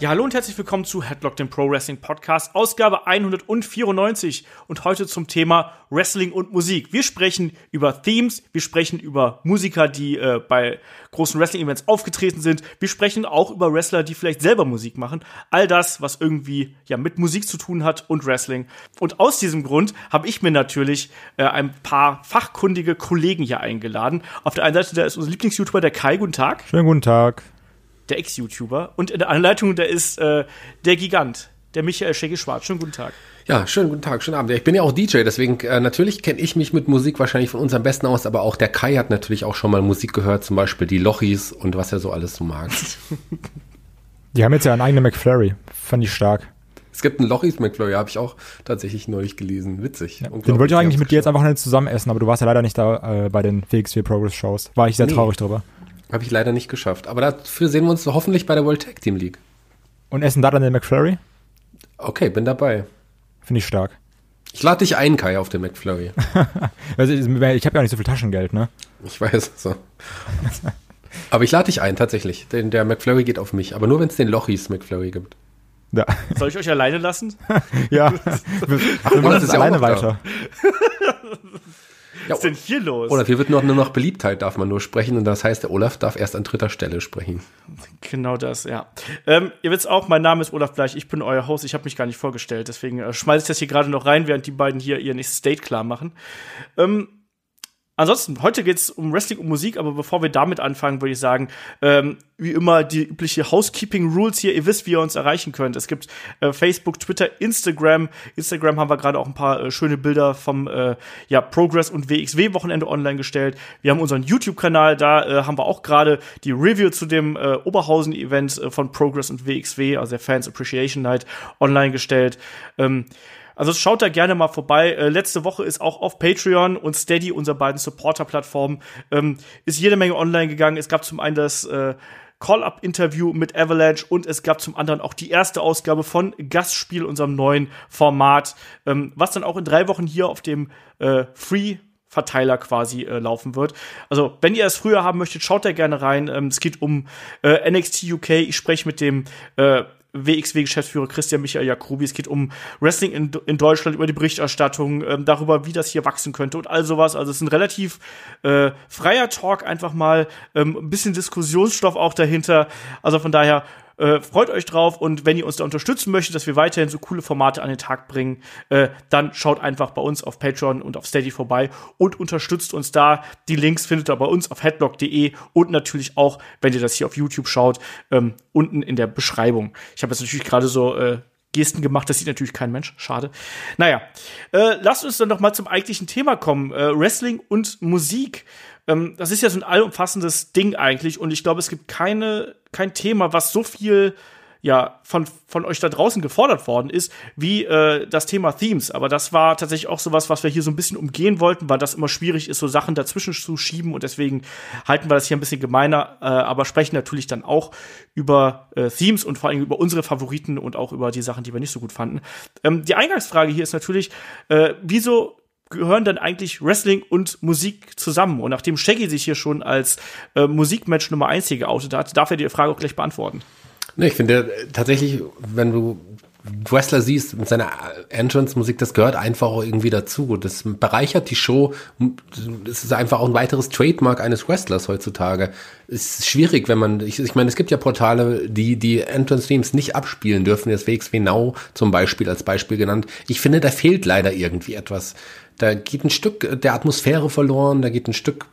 Ja, hallo und herzlich willkommen zu Headlock, dem Pro Wrestling Podcast, Ausgabe 194 und heute zum Thema Wrestling und Musik. Wir sprechen über Themes, wir sprechen über Musiker, die äh, bei großen Wrestling-Events aufgetreten sind, wir sprechen auch über Wrestler, die vielleicht selber Musik machen. All das, was irgendwie ja mit Musik zu tun hat und Wrestling. Und aus diesem Grund habe ich mir natürlich äh, ein paar fachkundige Kollegen hier eingeladen. Auf der einen Seite, da ist unser Lieblings-YouTuber, der Kai. Guten Tag. Schönen guten Tag der Ex-YouTuber. Und in der Anleitung, da ist äh, der Gigant, der Michael Schecke Schwarz. Schönen guten Tag. Ja, schönen guten Tag, schönen Abend. Ich bin ja auch DJ, deswegen äh, natürlich kenne ich mich mit Musik wahrscheinlich von uns am besten aus, aber auch der Kai hat natürlich auch schon mal Musik gehört, zum Beispiel die Lochis und was er so alles so mag. Die haben jetzt ja einen eigenen McFlurry. Fand ich stark. Es gibt einen Lochis McFlurry, habe ich auch tatsächlich neulich gelesen. Witzig. Ja, den wollte ich eigentlich mit dir jetzt einfach nicht zusammen essen, aber du warst ja leider nicht da äh, bei den WXW Progress Shows. War ich sehr nee. traurig drüber. Habe ich leider nicht geschafft. Aber dafür sehen wir uns hoffentlich bei der World Tag Team League. Und essen da dann den McFlurry? Okay, bin dabei. Finde ich stark. Ich lade dich ein, Kai, auf den McFlurry. also, ich habe ja nicht so viel Taschengeld, ne? Ich weiß, so. aber ich lade dich ein, tatsächlich. Denn der McFlurry geht auf mich. Aber nur, wenn es den Lochis McFlurry gibt. Ja. Soll ich euch alleine lassen? ja. Ach, wir machen es alleine weiter. Ja, Was ist denn hier los? Oder hier wird noch, nur noch Beliebtheit darf man nur sprechen und das heißt, der Olaf darf erst an dritter Stelle sprechen. Genau das, ja. Ähm, ihr wisst auch, mein Name ist Olaf Bleich, ich bin euer Host, ich habe mich gar nicht vorgestellt, deswegen äh, schmeiße ich das hier gerade noch rein, während die beiden hier ihr nächstes State klar machen. Ähm, Ansonsten, heute geht es um Wrestling und Musik, aber bevor wir damit anfangen, würde ich sagen, ähm, wie immer die übliche Housekeeping Rules hier. Ihr wisst, wie ihr uns erreichen könnt. Es gibt äh, Facebook, Twitter, Instagram. Instagram haben wir gerade auch ein paar äh, schöne Bilder vom äh, ja, Progress und WXW Wochenende online gestellt. Wir haben unseren YouTube-Kanal, da äh, haben wir auch gerade die Review zu dem äh, Oberhausen-Event äh, von Progress und WXW, also der Fans Appreciation Night, online gestellt. Ähm, also schaut da gerne mal vorbei. Äh, letzte Woche ist auch auf Patreon und Steady, unser beiden Supporter-Plattformen, ähm, ist jede Menge online gegangen. Es gab zum einen das äh, Call-Up-Interview mit Avalanche und es gab zum anderen auch die erste Ausgabe von Gastspiel, unserem neuen Format, ähm, was dann auch in drei Wochen hier auf dem äh, Free Verteiler quasi äh, laufen wird. Also, wenn ihr es früher haben möchtet, schaut da gerne rein. Ähm, es geht um äh, NXT UK. Ich spreche mit dem äh, WXW-Geschäftsführer Christian Michael Jacobi. Es geht um Wrestling in, in Deutschland, über die Berichterstattung, ähm, darüber, wie das hier wachsen könnte und all sowas. Also es ist ein relativ äh, freier Talk, einfach mal ähm, ein bisschen Diskussionsstoff auch dahinter. Also von daher äh, freut euch drauf und wenn ihr uns da unterstützen möchtet, dass wir weiterhin so coole Formate an den Tag bringen, äh, dann schaut einfach bei uns auf Patreon und auf Steady vorbei und unterstützt uns da. Die Links findet ihr bei uns auf headlock.de und natürlich auch, wenn ihr das hier auf YouTube schaut, ähm, unten in der Beschreibung. Ich habe jetzt natürlich gerade so äh, Gesten gemacht, das sieht natürlich kein Mensch. Schade. Naja, äh, lasst uns dann doch mal zum eigentlichen Thema kommen. Äh, Wrestling und Musik. Ähm, das ist ja so ein allumfassendes Ding eigentlich und ich glaube, es gibt keine, kein Thema, was so viel ja von, von euch da draußen gefordert worden ist, wie äh, das Thema Themes. Aber das war tatsächlich auch sowas, was wir hier so ein bisschen umgehen wollten, weil das immer schwierig ist, so Sachen dazwischen zu schieben und deswegen halten wir das hier ein bisschen gemeiner, äh, aber sprechen natürlich dann auch über äh, Themes und vor allem über unsere Favoriten und auch über die Sachen, die wir nicht so gut fanden. Ähm, die Eingangsfrage hier ist natürlich, äh, wieso gehören dann eigentlich Wrestling und Musik zusammen? Und nachdem Shaggy sich hier schon als äh, Musikmatch Nummer 1 hier geoutet hat, darf er die Frage auch gleich beantworten. Ne, ich finde tatsächlich, wenn du Wrestler siehst mit seiner Entrance-Musik, das gehört einfach auch irgendwie dazu. Das bereichert die Show. Es ist einfach auch ein weiteres Trademark eines Wrestlers heutzutage. Es ist schwierig, wenn man, ich, ich meine, es gibt ja Portale, die die Entrance-Themes nicht abspielen dürfen. Das WXW Now zum Beispiel als Beispiel genannt. Ich finde, da fehlt leider irgendwie etwas. Da geht ein Stück der Atmosphäre verloren, da geht ein Stück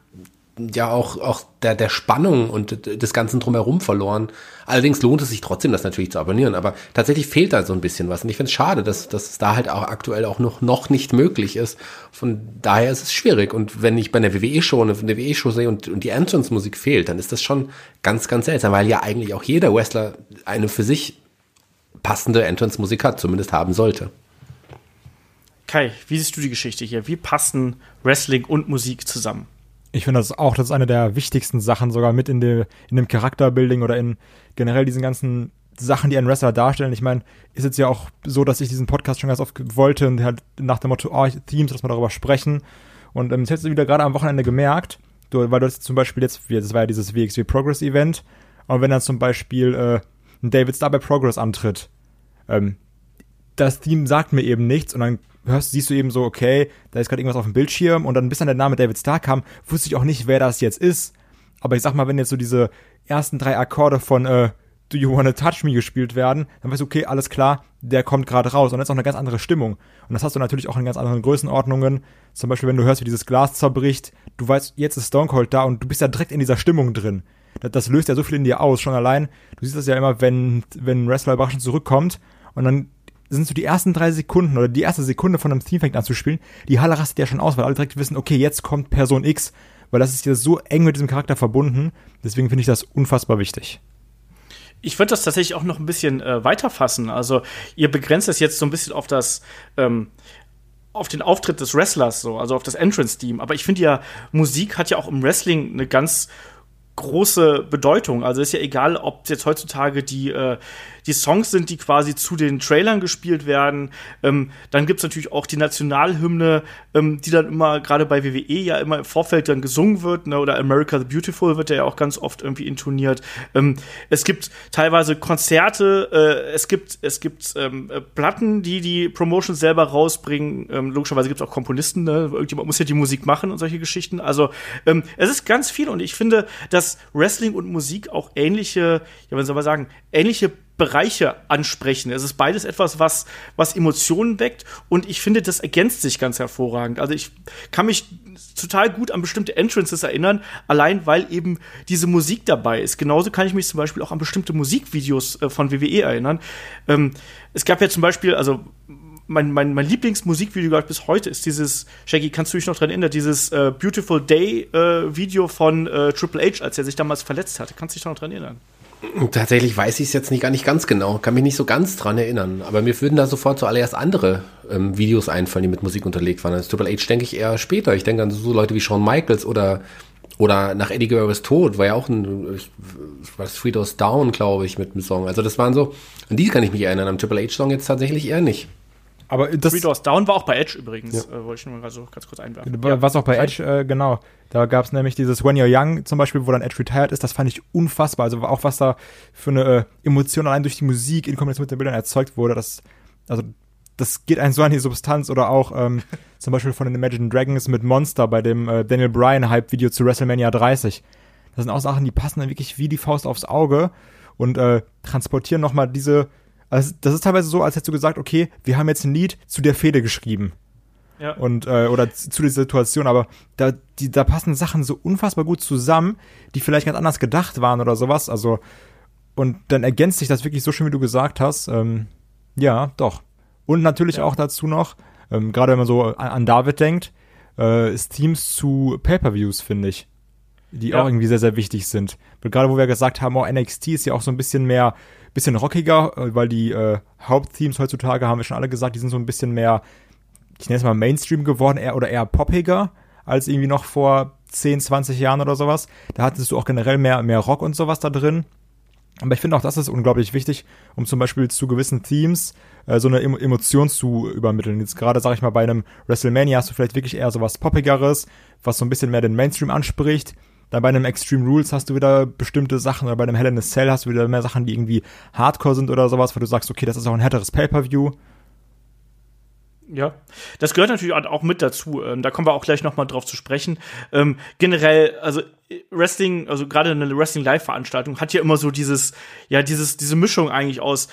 ja auch, auch der, der Spannung und des Ganzen drumherum verloren. Allerdings lohnt es sich trotzdem, das natürlich zu abonnieren. Aber tatsächlich fehlt da so ein bisschen was. Und ich finde es schade, dass, dass es da halt auch aktuell auch noch, noch nicht möglich ist. Von daher ist es schwierig. Und wenn ich bei einer WWE-Show eine WWE-Show sehe und, und die Entrance-Musik fehlt, dann ist das schon ganz, ganz seltsam, weil ja eigentlich auch jeder Wrestler eine für sich passende Entrance-Musik hat, zumindest haben sollte. Kai, wie siehst du die Geschichte hier? Wie passen Wrestling und Musik zusammen? Ich finde das auch, das ist eine der wichtigsten Sachen, sogar mit in, de, in dem Charakterbuilding oder in generell diesen ganzen Sachen, die einen Wrestler darstellen. Ich meine, ist jetzt ja auch so, dass ich diesen Podcast schon ganz oft wollte und halt nach dem Motto, oh, Themes, dass wir darüber sprechen. Und ähm, das hättest du wieder gerade am Wochenende gemerkt. du, weil du hast zum Beispiel jetzt, das war ja dieses WXW Progress Event, und wenn dann zum Beispiel äh, ein David Starr bei Progress antritt, ähm, das Team sagt mir eben nichts und dann hörst, siehst du eben so, okay, da ist gerade irgendwas auf dem Bildschirm und dann bis dann der Name David Starr kam, wusste ich auch nicht, wer das jetzt ist. Aber ich sag mal, wenn jetzt so diese ersten drei Akkorde von äh, Do You Wanna Touch Me gespielt werden, dann weißt du, okay, alles klar, der kommt gerade raus. Und dann ist auch eine ganz andere Stimmung. Und das hast du natürlich auch in ganz anderen Größenordnungen. Zum Beispiel, wenn du hörst, wie dieses Glas zerbricht, du weißt, jetzt ist Stone Cold da und du bist ja direkt in dieser Stimmung drin. Das, das löst ja so viel in dir aus, schon allein. Du siehst das ja immer, wenn, wenn ein Wrestler überraschend zurückkommt und dann sind so die ersten drei Sekunden oder die erste Sekunde von einem Team fängt an zu spielen, die Halle rastet ja schon aus, weil alle direkt wissen, okay, jetzt kommt Person X, weil das ist ja so eng mit diesem Charakter verbunden. Deswegen finde ich das unfassbar wichtig. Ich würde das tatsächlich auch noch ein bisschen äh, weiterfassen. Also, ihr begrenzt es jetzt so ein bisschen auf das, ähm, auf den Auftritt des Wrestlers, so, also auf das Entrance-Team. Aber ich finde ja, Musik hat ja auch im Wrestling eine ganz große Bedeutung. Also ist ja egal, ob jetzt heutzutage die, äh, die Songs sind, die quasi zu den Trailern gespielt werden. Ähm, dann gibt's natürlich auch die Nationalhymne, ähm, die dann immer, gerade bei WWE ja immer im Vorfeld dann gesungen wird, ne? oder America the Beautiful wird ja auch ganz oft irgendwie intoniert. Ähm, es gibt teilweise Konzerte, äh, es gibt, es gibt ähm, äh, Platten, die die Promotions selber rausbringen. Ähm, logischerweise gibt's auch Komponisten, ne? irgendjemand muss ja die Musik machen und solche Geschichten. Also ähm, es ist ganz viel und ich finde, dass Wrestling und Musik auch ähnliche, ja, man soll mal sagen, ähnliche Bereiche ansprechen. Es ist beides etwas, was, was Emotionen weckt und ich finde, das ergänzt sich ganz hervorragend. Also ich kann mich total gut an bestimmte Entrances erinnern, allein weil eben diese Musik dabei ist. Genauso kann ich mich zum Beispiel auch an bestimmte Musikvideos äh, von WWE erinnern. Ähm, es gab ja zum Beispiel, also mein, mein, mein Lieblingsmusikvideo glaube bis heute ist dieses, Shaggy, kannst du dich noch dran erinnern, dieses äh, Beautiful Day äh, Video von äh, Triple H, als er sich damals verletzt hatte. Kannst du dich noch dran erinnern? Tatsächlich weiß ich es jetzt nicht, gar nicht ganz genau, kann mich nicht so ganz dran erinnern. Aber mir würden da sofort zuallererst andere ähm, Videos einfallen, die mit Musik unterlegt waren. Als Triple H denke ich eher später. Ich denke an so Leute wie Shawn Michaels oder oder nach Eddie Guerrero's Tod war ja auch ein, ich, was Three Doors Down, glaube ich, mit dem Song. Also das waren so, an die kann ich mich erinnern. Am Triple H-Song jetzt tatsächlich eher nicht. Aber das Three Doors Down war auch bei Edge übrigens, ja. äh, wollte ich nur mal so ganz kurz einwerfen. Was auch bei Edge, äh, genau. Da gab es nämlich dieses When You're Young zum Beispiel, wo dann Edge retired ist, das fand ich unfassbar. Also auch was da für eine äh, Emotion allein durch die Musik in Kombination mit den Bildern erzeugt wurde, das, also das geht einen so an die Substanz oder auch ähm, zum Beispiel von den Imagine Dragons mit Monster bei dem äh, Daniel Bryan Hype-Video zu WrestleMania 30. Das sind auch Sachen, die passen dann wirklich wie die Faust aufs Auge und äh, transportieren nochmal diese also das ist teilweise so, als hättest du gesagt, okay, wir haben jetzt ein Lied zu der Fehde geschrieben. Ja. Und, äh, oder zu dieser Situation, aber da, die, da passen Sachen so unfassbar gut zusammen, die vielleicht ganz anders gedacht waren oder sowas. Also, und dann ergänzt sich das wirklich so schön, wie du gesagt hast. Ähm, ja, doch. Und natürlich ja. auch dazu noch, ähm, gerade wenn man so an, an David denkt, äh, Teams zu Pay-Per-Views, finde ich. Die ja. auch irgendwie sehr, sehr wichtig sind. Und gerade wo wir gesagt haben, oh, NXT ist ja auch so ein bisschen mehr bisschen rockiger, äh, weil die äh, Hauptthemes heutzutage, haben wir schon alle gesagt, die sind so ein bisschen mehr, ich nenne es mal Mainstream geworden, eher oder eher poppiger als irgendwie noch vor 10, 20 Jahren oder sowas. Da hattest du auch generell mehr, mehr Rock und sowas da drin. Aber ich finde auch, das ist unglaublich wichtig, um zum Beispiel zu gewissen Themes äh, so eine em Emotion zu übermitteln. Jetzt gerade, sag ich mal, bei einem WrestleMania hast du vielleicht wirklich eher so was Poppigeres, was so ein bisschen mehr den Mainstream anspricht. Dann bei einem Extreme Rules hast du wieder bestimmte Sachen oder bei einem Hell in a Cell hast du wieder mehr Sachen, die irgendwie Hardcore sind oder sowas, wo du sagst, okay, das ist auch ein härteres Pay-Per-View. Ja, das gehört natürlich auch mit dazu. Ähm, da kommen wir auch gleich noch mal drauf zu sprechen. Ähm, generell, also Wrestling, also gerade eine Wrestling-Live-Veranstaltung hat ja immer so dieses, ja, dieses, diese Mischung eigentlich aus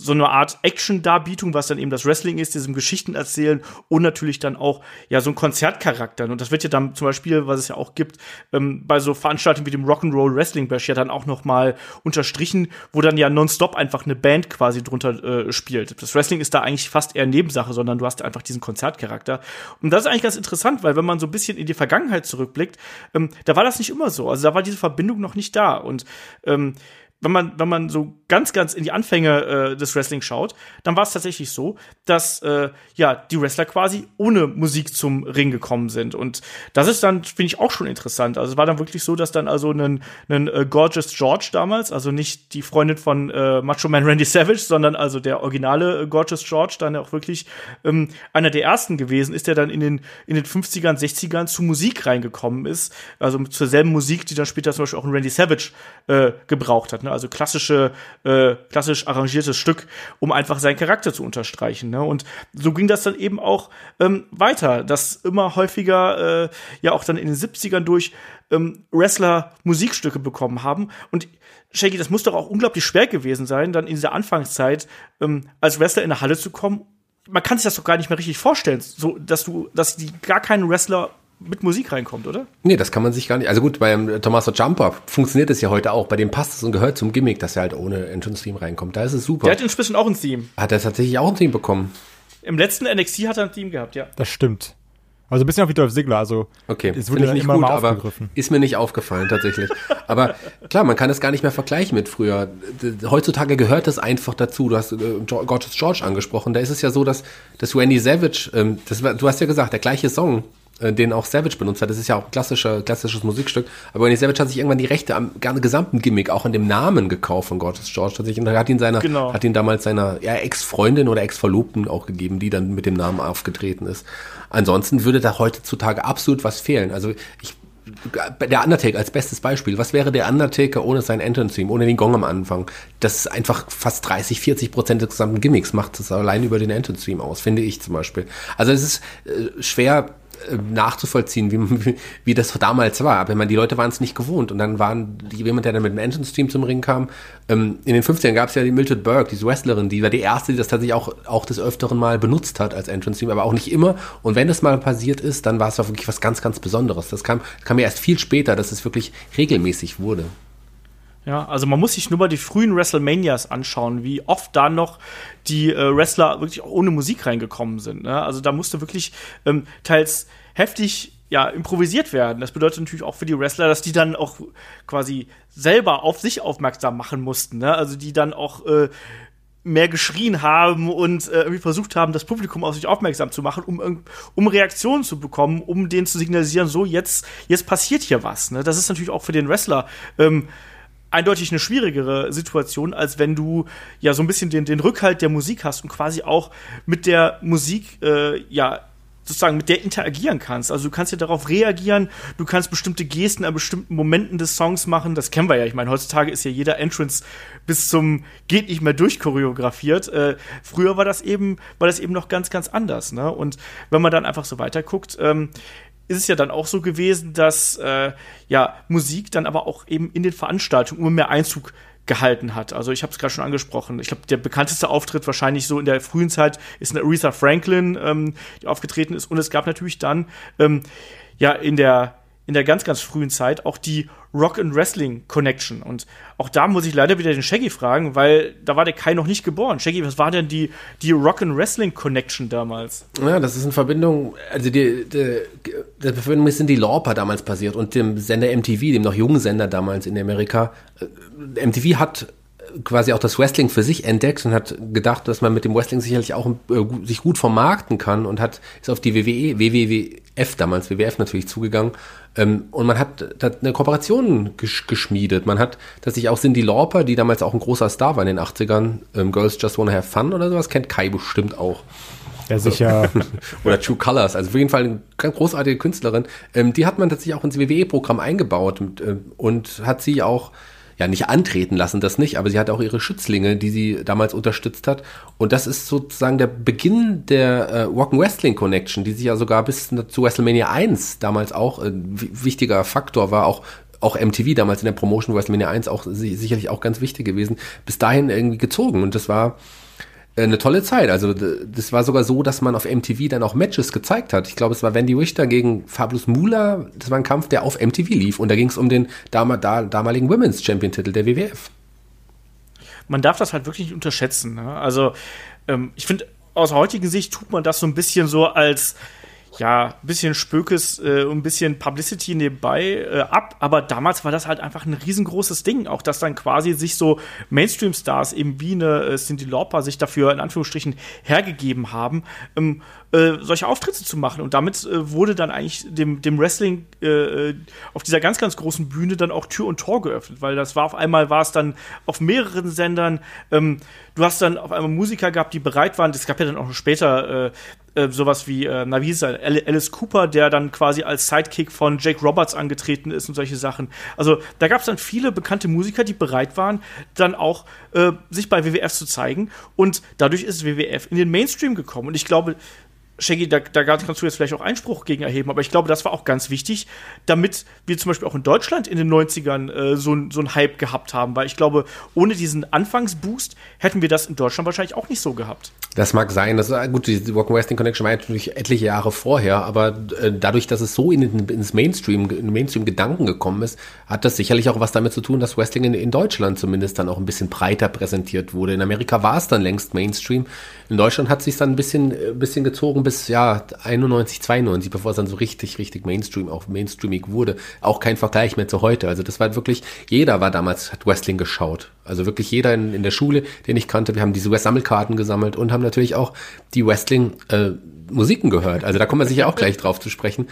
so eine Art Action-Darbietung, was dann eben das Wrestling ist, diesem Geschichten erzählen und natürlich dann auch ja so ein Konzertcharakter. Und das wird ja dann zum Beispiel, was es ja auch gibt, ähm, bei so Veranstaltungen wie dem Rock'n'Roll Wrestling Bash ja dann auch noch mal unterstrichen, wo dann ja nonstop einfach eine Band quasi drunter äh, spielt. Das Wrestling ist da eigentlich fast eher Nebensache, sondern du hast einfach diesen Konzertcharakter. Und das ist eigentlich ganz interessant, weil wenn man so ein bisschen in die Vergangenheit zurückblickt, ähm, da war das nicht immer so. Also da war diese Verbindung noch nicht da. Und ähm, wenn man, wenn man so ganz, ganz in die Anfänge äh, des Wrestling schaut, dann war es tatsächlich so, dass äh, ja die Wrestler quasi ohne Musik zum Ring gekommen sind. Und das ist dann, finde ich, auch schon interessant. Also es war dann wirklich so, dass dann also ein, äh, Gorgeous George damals, also nicht die Freundin von äh, Macho Man Randy Savage, sondern also der originale äh, Gorgeous George, dann auch wirklich ähm, einer der ersten gewesen ist, der dann in den, in den 50ern, 60ern zu Musik reingekommen ist. Also zur selben Musik, die dann später zum Beispiel auch ein Randy Savage äh, gebraucht hat. Ne? Also klassische, äh, klassisch arrangiertes Stück, um einfach seinen Charakter zu unterstreichen. Ne? Und so ging das dann eben auch ähm, weiter, dass immer häufiger, äh, ja auch dann in den 70ern durch ähm, Wrestler Musikstücke bekommen haben. Und Shaggy, das muss doch auch unglaublich schwer gewesen sein, dann in dieser Anfangszeit ähm, als Wrestler in der Halle zu kommen. Man kann sich das doch gar nicht mehr richtig vorstellen, so dass du, dass die gar keinen Wrestler mit Musik reinkommt, oder? Nee, das kann man sich gar nicht. Also gut, beim Tommaso Jumper funktioniert es ja heute auch. Bei dem passt es und gehört zum Gimmick, dass er halt ohne Entrance-Theme reinkommt. Da ist es super. Der hat inzwischen auch ein Theme. Hat er tatsächlich auch ein Theme bekommen? Im letzten NXT hat er ein Theme gehabt, ja. Das stimmt. Also ein bisschen auch wie Dolph Ziggler, also okay, es wurde nicht gut, aber ist mir nicht aufgefallen tatsächlich. aber klar, man kann es gar nicht mehr vergleichen mit früher. Heutzutage gehört das einfach dazu. Du hast äh, Gorgeous George angesprochen. Da ist es ja so, dass, dass Randy Savage, ähm, das du hast ja gesagt, der gleiche Song, den auch Savage benutzt hat. Das ist ja auch ein klassischer, klassisches Musikstück. Aber Randy Savage hat sich irgendwann die Rechte am gesamten Gimmick, auch an dem Namen gekauft von Gorgeous George. Tatsächlich. Und hat ihn seiner, genau. hat ihn damals seiner ja, Ex-Freundin oder Ex-Verlobten auch gegeben, die dann mit dem Namen aufgetreten ist. Ansonsten würde da heutzutage absolut was fehlen. Also ich der Undertaker als bestes Beispiel. Was wäre der Undertaker ohne sein Entrance-Theme, ohne den Gong am Anfang? Das ist einfach fast 30, 40 Prozent des gesamten Gimmicks macht es allein über den Entrance-Theme aus, finde ich zum Beispiel. Also es ist äh, schwer äh, nachzuvollziehen, wie, wie das damals war. Aber ich meine, die Leute waren es nicht gewohnt. Und dann waren jemand, der dann mit dem Entrance-Team zum Ring kam. Ähm, in den 15 gab es ja die Mildred Burke, diese Wrestlerin, die war die erste, die das tatsächlich auch, auch des Öfteren mal benutzt hat als Entrance-Team, aber auch nicht immer. Und wenn das mal passiert ist, dann war es wirklich was ganz, ganz Besonderes. Das kam, kam ja erst viel später, dass es wirklich regelmäßig wurde. Ja, also man muss sich nur mal die frühen WrestleManias anschauen, wie oft da noch die äh, Wrestler wirklich auch ohne Musik reingekommen sind. Ne? Also da musste wirklich ähm, teils heftig ja, improvisiert werden. Das bedeutet natürlich auch für die Wrestler, dass die dann auch quasi selber auf sich aufmerksam machen mussten. Ne? Also die dann auch äh, mehr geschrien haben und äh, irgendwie versucht haben, das Publikum auf sich aufmerksam zu machen, um, um Reaktionen zu bekommen, um denen zu signalisieren, so jetzt, jetzt passiert hier was. Ne? Das ist natürlich auch für den Wrestler ähm, eindeutig eine schwierigere Situation, als wenn du ja so ein bisschen den, den Rückhalt der Musik hast und quasi auch mit der Musik äh, ja sozusagen mit der interagieren kannst. Also du kannst ja darauf reagieren, du kannst bestimmte Gesten an bestimmten Momenten des Songs machen. Das kennen wir ja. Ich meine, heutzutage ist ja jeder Entrance bis zum geht nicht mehr durch choreografiert. Äh, früher war das eben, war das eben noch ganz, ganz anders. Ne? Und wenn man dann einfach so weiterguckt, ähm, ist es ja dann auch so gewesen, dass äh, ja Musik dann aber auch eben in den Veranstaltungen immer mehr Einzug gehalten hat. Also ich habe es gerade schon angesprochen. Ich glaube, der bekannteste Auftritt wahrscheinlich so in der frühen Zeit ist eine Aretha Franklin, ähm, die aufgetreten ist. Und es gab natürlich dann ähm, ja in der in der ganz, ganz frühen Zeit auch die Rock and Wrestling Connection. Und auch da muss ich leider wieder den Shaggy fragen, weil da war der Kai noch nicht geboren. Shaggy, was war denn die, die Rock and Wrestling Connection damals? Ja, das ist in Verbindung, also die, die, die Verbindung sind die Lorpa damals passiert und dem Sender MTV, dem noch jungen Sender damals in Amerika. Äh, MTV hat quasi auch das Wrestling für sich entdeckt und hat gedacht, dass man mit dem Wrestling sicherlich auch äh, sich gut vermarkten kann und hat ist auf die WWE, WWF damals, WWF natürlich zugegangen und man hat, hat eine Kooperation gesch geschmiedet. Man hat tatsächlich auch Cindy Lauper, die damals auch ein großer Star war in den 80ern, ähm, Girls Just Wanna Have Fun oder sowas, kennt Kai bestimmt auch. Ja, sicher. Oder True Colors, also auf jeden Fall eine ganz großartige Künstlerin. Ähm, die hat man tatsächlich auch ins WWE-Programm eingebaut und, äh, und hat sie auch ja nicht antreten lassen, das nicht, aber sie hat auch ihre Schützlinge, die sie damals unterstützt hat. Und das ist sozusagen der Beginn der äh, Rock Wrestling Connection, die sich ja sogar bis zu WrestleMania 1 damals auch äh, wichtiger Faktor war, auch auch MTV damals in der Promotion WrestleMania 1 auch sicherlich auch ganz wichtig gewesen, bis dahin irgendwie gezogen. Und das war eine tolle Zeit. Also das war sogar so, dass man auf MTV dann auch Matches gezeigt hat. Ich glaube, es war Wendy Richter gegen Fabulous Mula. Das war ein Kampf, der auf MTV lief. Und da ging es um den dam da damaligen Women's Champion-Titel der WWF. Man darf das halt wirklich nicht unterschätzen. Ne? Also ähm, ich finde, aus heutiger Sicht tut man das so ein bisschen so als ja, ein bisschen Spökes äh, ein bisschen Publicity nebenbei äh, ab, aber damals war das halt einfach ein riesengroßes Ding, auch dass dann quasi sich so Mainstream-Stars eben wie eine äh, Cindy Lauper sich dafür in Anführungsstrichen hergegeben haben, ähm, äh, solche Auftritte zu machen. Und damit äh, wurde dann eigentlich dem, dem Wrestling äh, äh, auf dieser ganz, ganz großen Bühne dann auch Tür und Tor geöffnet, weil das war auf einmal war es dann auf mehreren Sendern. Ähm, du hast dann auf einmal Musiker gehabt, die bereit waren. Es gab ja dann auch später äh, sowas wie, äh, na wie hieß er, Alice Cooper, der dann quasi als Sidekick von Jake Roberts angetreten ist und solche Sachen. Also da gab es dann viele bekannte Musiker, die bereit waren, dann auch äh, sich bei WWF zu zeigen. Und dadurch ist WWF in den Mainstream gekommen. Und ich glaube, Shaggy, da, da kannst du jetzt vielleicht auch Einspruch gegen erheben, aber ich glaube, das war auch ganz wichtig, damit wir zum Beispiel auch in Deutschland in den 90ern äh, so, so einen Hype gehabt haben, weil ich glaube, ohne diesen Anfangsboost hätten wir das in Deutschland wahrscheinlich auch nicht so gehabt. Das mag sein. Das ist, äh, gut, die Walking Wrestling Connection war natürlich etliche Jahre vorher, aber äh, dadurch, dass es so in, in, ins Mainstream, in Mainstream-Gedanken gekommen ist, hat das sicherlich auch was damit zu tun, dass Wrestling in, in Deutschland zumindest dann auch ein bisschen breiter präsentiert wurde. In Amerika war es dann längst Mainstream. In Deutschland hat es sich dann ein bisschen, ein äh, bisschen gezogen bis ja 91, 92, bevor es dann so richtig, richtig Mainstream, auch mainstreamig wurde. Auch kein Vergleich mehr zu heute. Also das war wirklich, jeder war damals, hat Wrestling geschaut. Also wirklich jeder in, in der Schule, den ich kannte. Wir haben diese Sammelkarten gesammelt und haben natürlich auch die Wrestling-Musiken äh, gehört. Also da kommen wir sicher auch gleich drauf zu sprechen.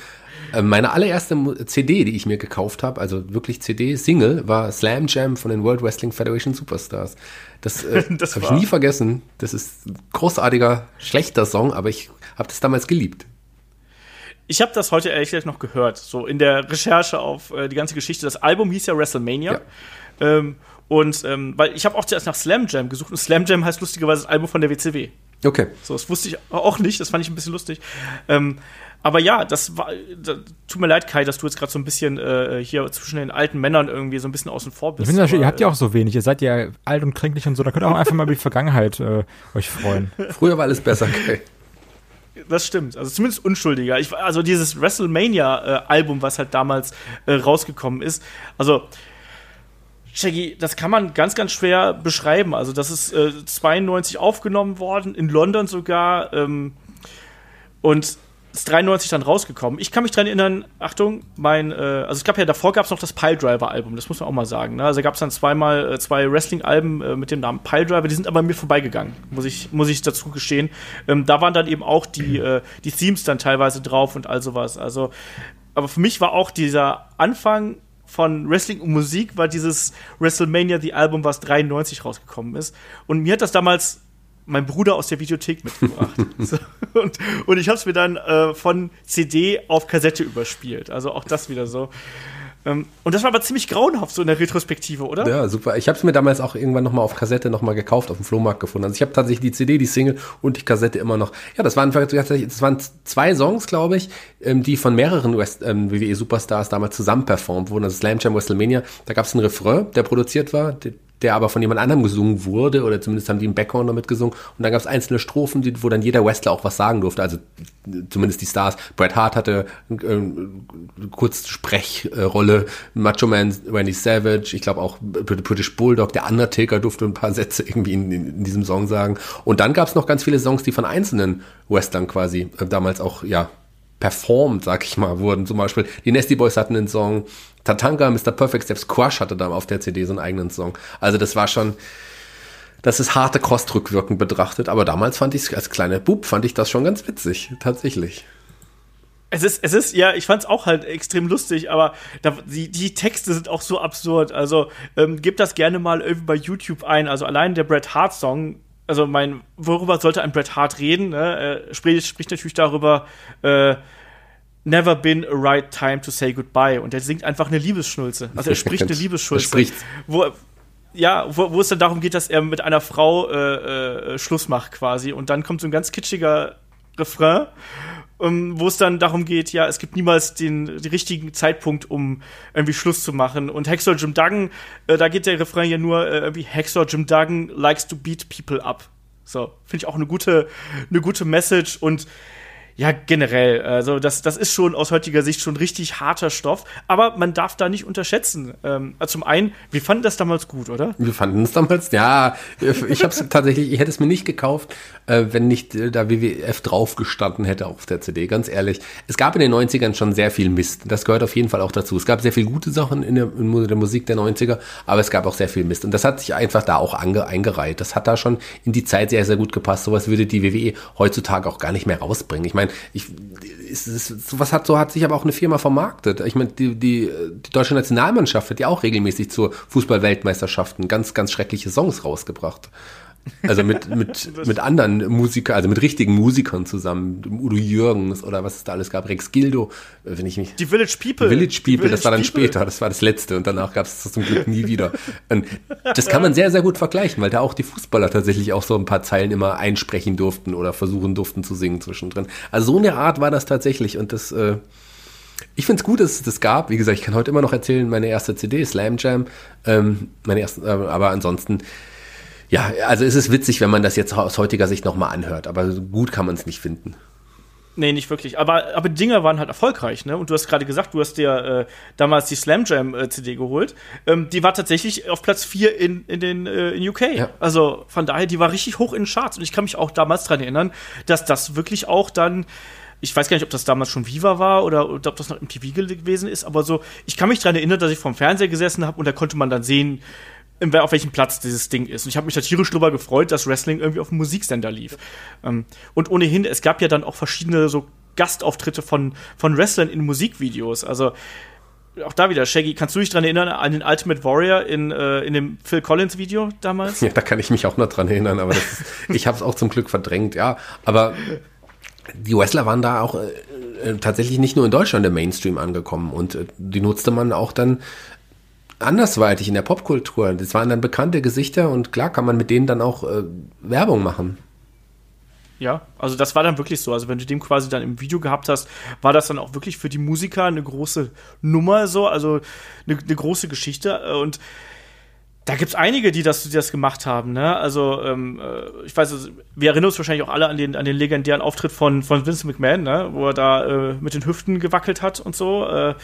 Äh, meine allererste CD, die ich mir gekauft habe, also wirklich CD, Single, war Slam Jam von den World Wrestling Federation Superstars. Das, äh, das habe ich nie vergessen. Das ist ein großartiger, schlechter Song, aber ich habe das damals geliebt. Ich habe das heute ehrlich gesagt noch gehört, so in der Recherche auf äh, die ganze Geschichte. Das Album hieß ja WrestleMania. Ja. Ähm, und ähm, weil ich habe auch zuerst nach Slam Jam gesucht und Slam Jam heißt lustigerweise das Album von der WCW. Okay. So, das wusste ich auch nicht, das fand ich ein bisschen lustig. Ähm, aber ja, das war. Das, tut mir leid, Kai, dass du jetzt gerade so ein bisschen äh, hier zwischen den alten Männern irgendwie so ein bisschen außen vor bist. Ich finde, ihr habt ja auch so wenig. Ihr seid ja alt und kränklich und so. Da könnt ihr auch einfach mal über die Vergangenheit äh, euch freuen. Früher war alles besser, Kai. Das stimmt. Also zumindest unschuldiger. Ich, also dieses WrestleMania-Album, äh, was halt damals äh, rausgekommen ist. Also Shaggy, das kann man ganz, ganz schwer beschreiben. Also, das ist äh, 92 aufgenommen worden, in London sogar. Ähm, und ist 93 dann rausgekommen. Ich kann mich daran erinnern, Achtung, mein, äh, also es gab ja davor gab es noch das Piledriver-Album, das muss man auch mal sagen. Ne? Also gab es dann zweimal äh, zwei Wrestling-Alben äh, mit dem Namen Piledriver, die sind aber mir vorbeigegangen, muss ich, muss ich dazu gestehen. Ähm, da waren dann eben auch die, äh, die Themes dann teilweise drauf und all sowas. Also, aber für mich war auch dieser Anfang von Wrestling und Musik war dieses WrestleMania, die Album, was 93 rausgekommen ist. Und mir hat das damals mein Bruder aus der Videothek mitgebracht. so, und, und ich habe es mir dann äh, von CD auf Kassette überspielt. Also auch das wieder so. Ähm, und das war aber ziemlich grauenhaft so in der Retrospektive, oder? Ja, super. Ich habe es mir damals auch irgendwann nochmal auf Kassette nochmal gekauft, auf dem Flohmarkt gefunden. Also ich habe tatsächlich die CD, die Single und die Kassette immer noch. Ja, das waren, das waren zwei Songs, glaube ich, ähm, die von mehreren West, ähm, WWE Superstars damals zusammen performt wurden. Also Slam Jam WrestleMania, da gab es einen Refrain, der produziert war, der aber von jemand anderem gesungen wurde, oder zumindest haben die im Background damit gesungen. Und dann gab es einzelne Strophen, die, wo dann jeder Wrestler auch was sagen durfte, also zumindest die Stars. Bret Hart hatte äh, kurze Sprechrolle, Macho Man, Randy Savage, ich glaube auch British Bulldog, der Undertaker durfte ein paar Sätze irgendwie in, in, in diesem Song sagen. Und dann gab es noch ganz viele Songs, die von einzelnen Wrestlern quasi äh, damals auch, ja, performt, sag ich mal, wurden. Zum Beispiel die Nasty Boys hatten einen Song, Tatanka, Mr. Perfect, selbst Crush hatte da auf der CD so einen eigenen Song. Also das war schon, das ist harte Kost rückwirkend betrachtet, aber damals fand ich es als kleiner Bub, fand ich das schon ganz witzig, tatsächlich. Es ist, es ist, ja, ich fand es auch halt extrem lustig, aber da, die, die Texte sind auch so absurd. Also, ähm, gebt das gerne mal irgendwie bei YouTube ein. Also, allein der Bret Hart Song, also mein, worüber sollte ein Bret Hart reden? Ne? Er spricht, spricht natürlich darüber, äh, Never been a right time to say goodbye. Und er singt einfach eine Liebesschnulze. Also er spricht eine Liebesschnulze. Er spricht. Wo, ja, wo, wo es dann darum geht, dass er mit einer Frau äh, äh, Schluss macht quasi. Und dann kommt so ein ganz kitschiger Refrain, ähm, wo es dann darum geht, ja, es gibt niemals den, den richtigen Zeitpunkt, um irgendwie Schluss zu machen. Und Hexor Jim Duggan, äh, da geht der Refrain ja nur äh, irgendwie Hexor Jim Duggan likes to beat people up. So, finde ich auch eine gute, eine gute Message und Ja, generell. Also das, das ist schon aus heutiger Sicht schon richtig harter Stoff. Aber man darf da nicht unterschätzen. Ähm, also zum einen, wir fanden das damals gut, oder? Wir fanden es damals, ja. Ich habe tatsächlich, ich hätte es mir nicht gekauft, äh, wenn nicht äh, da WWF drauf gestanden hätte auf der CD. Ganz ehrlich. Es gab in den 90ern schon sehr viel Mist. Das gehört auf jeden Fall auch dazu. Es gab sehr viele gute Sachen in der, in der Musik der 90er, aber es gab auch sehr viel Mist. Und das hat sich einfach da auch ange, eingereiht. Das hat da schon in die Zeit sehr, sehr gut gepasst. Sowas würde die WWE heutzutage auch gar nicht mehr rausbringen. Ich meine, ich, ist, ist, sowas hat, so hat sich aber auch eine Firma vermarktet. Ich meine, die, die, die deutsche Nationalmannschaft hat ja auch regelmäßig zur Fußball-Weltmeisterschaften ganz, ganz schreckliche Songs rausgebracht. Also mit, mit, mit anderen Musikern, also mit richtigen Musikern zusammen. Udo Jürgens oder was es da alles gab. Rex Gildo, äh, wenn ich mich. Die Village People. Village People, Village das war dann People. später, das war das letzte und danach gab es das zum Glück nie wieder. Und das kann man sehr, sehr gut vergleichen, weil da auch die Fußballer tatsächlich auch so ein paar Zeilen immer einsprechen durften oder versuchen durften zu singen zwischendrin. Also so eine Art war das tatsächlich und das, äh, ich finde es gut, dass es das gab. Wie gesagt, ich kann heute immer noch erzählen, meine erste CD, Slam Jam, ähm, meine erste, äh, aber ansonsten, ja, also es ist witzig, wenn man das jetzt aus heutiger Sicht nochmal anhört, aber gut kann man es nicht finden. Nee, nicht wirklich. Aber, aber die Dinger waren halt erfolgreich, ne? Und du hast gerade gesagt, du hast dir äh, damals die Slam Jam äh, CD geholt. Ähm, die war tatsächlich auf Platz 4 in, in den äh, in UK. Ja. Also von daher, die war richtig hoch in den Charts. Und ich kann mich auch damals daran erinnern, dass das wirklich auch dann ich weiß gar nicht, ob das damals schon Viva war oder, oder ob das noch MTV gewesen ist, aber so, ich kann mich daran erinnern, dass ich vorm Fernseher gesessen habe und da konnte man dann sehen, auf welchem Platz dieses Ding ist. Und ich habe mich da tierisch drüber gefreut, dass Wrestling irgendwie auf dem Musiksender lief. Ähm, und ohnehin, es gab ja dann auch verschiedene so Gastauftritte von, von Wrestlern in Musikvideos. Also auch da wieder, Shaggy, kannst du dich dran erinnern an den Ultimate Warrior in, äh, in dem Phil Collins Video damals? Ja, da kann ich mich auch noch dran erinnern, aber ist, ich habe es auch zum Glück verdrängt, ja. Aber die Wrestler waren da auch äh, äh, tatsächlich nicht nur in Deutschland im Mainstream angekommen und äh, die nutzte man auch dann andersweitig in der Popkultur. Das waren dann bekannte Gesichter und klar kann man mit denen dann auch äh, Werbung machen. Ja, also das war dann wirklich so. Also wenn du den quasi dann im Video gehabt hast, war das dann auch wirklich für die Musiker eine große Nummer so, also eine, eine große Geschichte. Und da gibt's einige, die das, die das gemacht haben. Ne? Also ähm, äh, ich weiß, also, wir erinnern uns wahrscheinlich auch alle an den, an den legendären Auftritt von, von Vince McMahon, ne? wo er da äh, mit den Hüften gewackelt hat und so. Äh,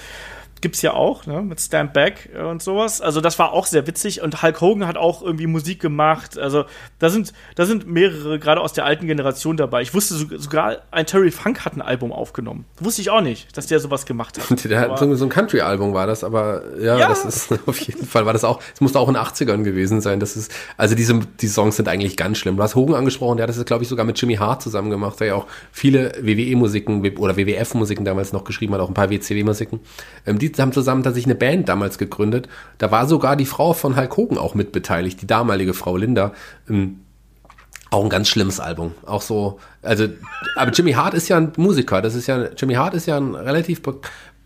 gibt's ja auch, ne, mit Stand Back und sowas. Also das war auch sehr witzig und Hulk Hogan hat auch irgendwie Musik gemacht. Also da sind da sind mehrere gerade aus der alten Generation dabei. Ich wusste sogar ein Terry Funk hat ein Album aufgenommen. Wusste ich auch nicht, dass der sowas gemacht hat. der hat so, so ein Country Album war das, aber ja, ja, das ist auf jeden Fall war das auch. Es musste auch in den 80ern gewesen sein. Das ist also diese die Songs sind eigentlich ganz schlimm. Du hast Hogan angesprochen, der hat das glaube ich sogar mit Jimmy Hart zusammen gemacht, der ja auch viele WWE Musiken oder WWF Musiken damals noch geschrieben hat, auch ein paar WCW Musiken. Ähm, die haben zusammen tatsächlich eine Band damals gegründet. Da war sogar die Frau von Hulk Hogan auch mit beteiligt, die damalige Frau Linda. Ähm, auch ein ganz schlimmes Album. Auch so, also, aber Jimmy Hart ist ja ein Musiker. Das ist ja, Jimmy Hart ist ja ein relativ,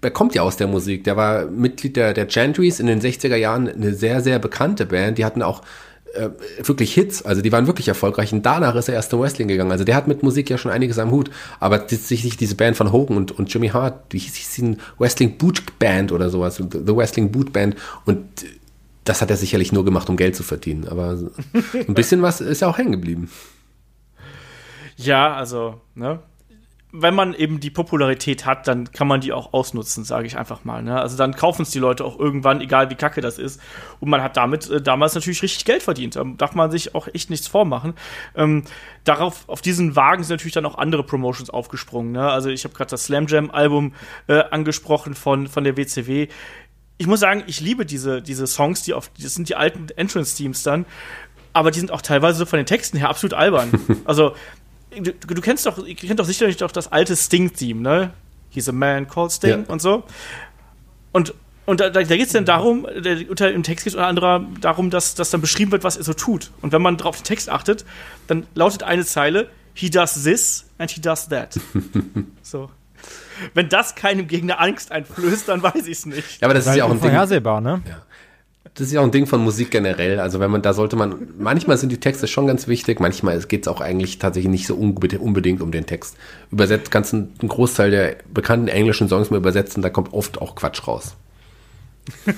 der kommt ja aus der Musik. Der war Mitglied der, der Gentries in den 60er Jahren, eine sehr, sehr bekannte Band. Die hatten auch äh, wirklich Hits, also die waren wirklich erfolgreich und danach ist er erst zum Wrestling gegangen. Also der hat mit Musik ja schon einiges am Hut, aber sich diese Band von Hogan und, und Jimmy Hart, die hieß ein Wrestling Boot Band oder sowas, The Wrestling Boot Band und das hat er sicherlich nur gemacht, um Geld zu verdienen, aber ein bisschen was ist ja auch hängen geblieben. Ja, also, ne? Wenn man eben die Popularität hat, dann kann man die auch ausnutzen, sage ich einfach mal. Ne? Also dann kaufen es die Leute auch irgendwann, egal wie kacke das ist. Und man hat damit äh, damals natürlich richtig Geld verdient. Da darf man sich auch echt nichts vormachen. Ähm, darauf, auf diesen Wagen sind natürlich dann auch andere Promotions aufgesprungen. Ne? Also ich habe gerade das Slam Jam Album äh, angesprochen von, von der WCW. Ich muss sagen, ich liebe diese, diese Songs, die auf, das sind die alten Entrance-Teams dann aber die sind auch teilweise so von den Texten her absolut albern. Also du, du kennst doch, ihr kennt doch sicherlich doch das alte Sting-Theme, ne? He's a man called Sting ja. und so. Und, und da, da geht es dann darum, der, unter im Text geht es unter anderem darum, dass, dass dann beschrieben wird, was er so tut. Und wenn man auf den Text achtet, dann lautet eine Zeile, he does this and he does that. so. Wenn das keinem Gegner Angst einflößt, dann weiß ich es nicht. Ja, aber das, das ist ja auch ein vorhersehbar, Ding. ne? Ja das ist ja auch ein Ding von Musik generell. Also wenn man, da sollte man, manchmal sind die Texte schon ganz wichtig, manchmal geht es auch eigentlich tatsächlich nicht so unbedingt um den Text. Übersetzt kannst du einen Großteil der bekannten englischen Songs mal übersetzen, da kommt oft auch Quatsch raus.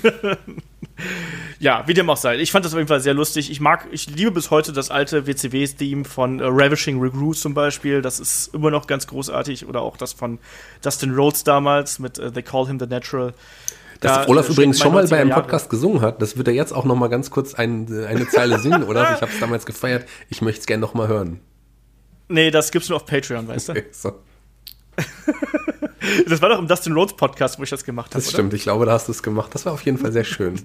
Ja, wie dem auch sei. Ich fand das auf jeden Fall sehr lustig. Ich mag, ich liebe bis heute das alte WCW-Theme von äh, Ravishing Recruit zum Beispiel. Das ist immer noch ganz großartig. Oder auch das von Dustin Rhodes damals mit äh, They Call Him the Natural. Das Da, Olaf äh, übrigens schon mal bei einem 90er Jahre. Podcast gesungen hat, das wird er jetzt auch noch mal ganz kurz ein, eine Zeile singen, oder? Ich habe es damals gefeiert. Ich möchte es gerne noch mal hören. Nee, das gibt's nur auf Patreon, weißt du? Okay, so. Das war doch im Dustin Rhodes Podcast, wo ich das gemacht habe. Das stimmt, ich glaube, da hast du es gemacht. Das war auf jeden Fall sehr schön.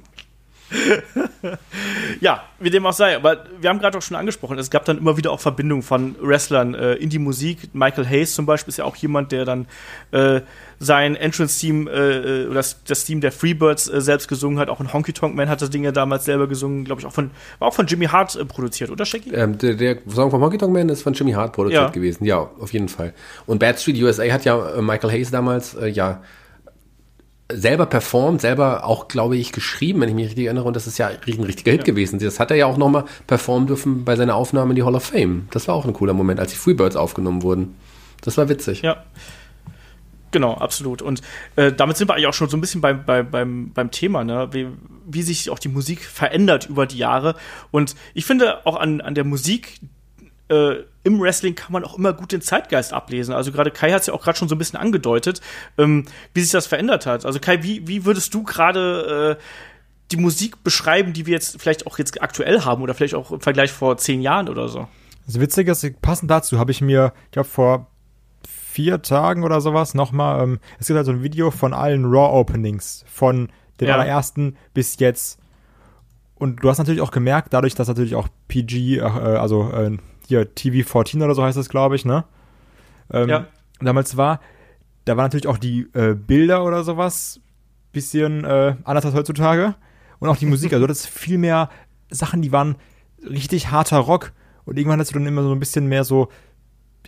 Ja, wie dem auch sei. Aber wir haben gerade auch schon angesprochen, es gab dann immer wieder auch Verbindungen von Wrestlern äh, in die Musik. Michael Hayes zum Beispiel ist ja auch jemand, der dann äh, sein Entrance-Team äh, oder das, das Team der Freebirds äh, selbst gesungen hat. Auch ein Honky Tonk Man hat das Ding ja damals selber gesungen, glaube ich, auch von, war auch von Jimmy Hart äh, produziert, oder Shaggy? Ähm, der, der Song von Honky Tonk Man ist von Jimmy Hart produziert Ja. gewesen. Ja, auf jeden Fall. Und Bad Street USA hat ja äh, Michael Hayes damals äh, ja selber performt, selber auch, glaube ich, geschrieben, wenn ich mich richtig erinnere. Und das ist ja ein richtiger Hit gewesen. Das hat er ja auch nochmal performen dürfen bei seiner Aufnahme in die Hall of Fame. Das war auch ein cooler Moment, als die Freebirds aufgenommen wurden. Das war witzig. Ja. Genau, absolut. Und äh, damit sind wir eigentlich auch schon so ein bisschen beim, beim, beim, beim Thema, ne? wie, wie sich auch die Musik verändert über die Jahre. Und ich finde auch an, an der Musik äh, im Wrestling kann man auch immer gut den Zeitgeist ablesen. Also gerade Kai hat es ja auch gerade schon so ein bisschen angedeutet, ähm, wie sich das verändert hat. Also Kai, wie, wie würdest du gerade äh, die Musik beschreiben, die wir jetzt vielleicht auch jetzt aktuell haben oder vielleicht auch im Vergleich vor zehn Jahren oder so? Das Witzige ist, passend dazu habe ich mir, ich glaube, vor vier Tagen oder sowas nochmal, ähm, es gibt halt so ein Video von allen Raw-Openings, von den Ja. allerersten bis jetzt. Und du hast natürlich auch gemerkt, dadurch, dass natürlich auch PG, äh, also äh, hier TV14 oder so heißt das, glaube ich, ne? Ähm, Ja. Damals war, da waren natürlich auch die äh, Bilder oder sowas bisschen äh, anders als heutzutage. Und auch die Musik, also das ist viel mehr Sachen, die waren richtig harter Rock. Und irgendwann hast du dann immer so ein bisschen mehr so,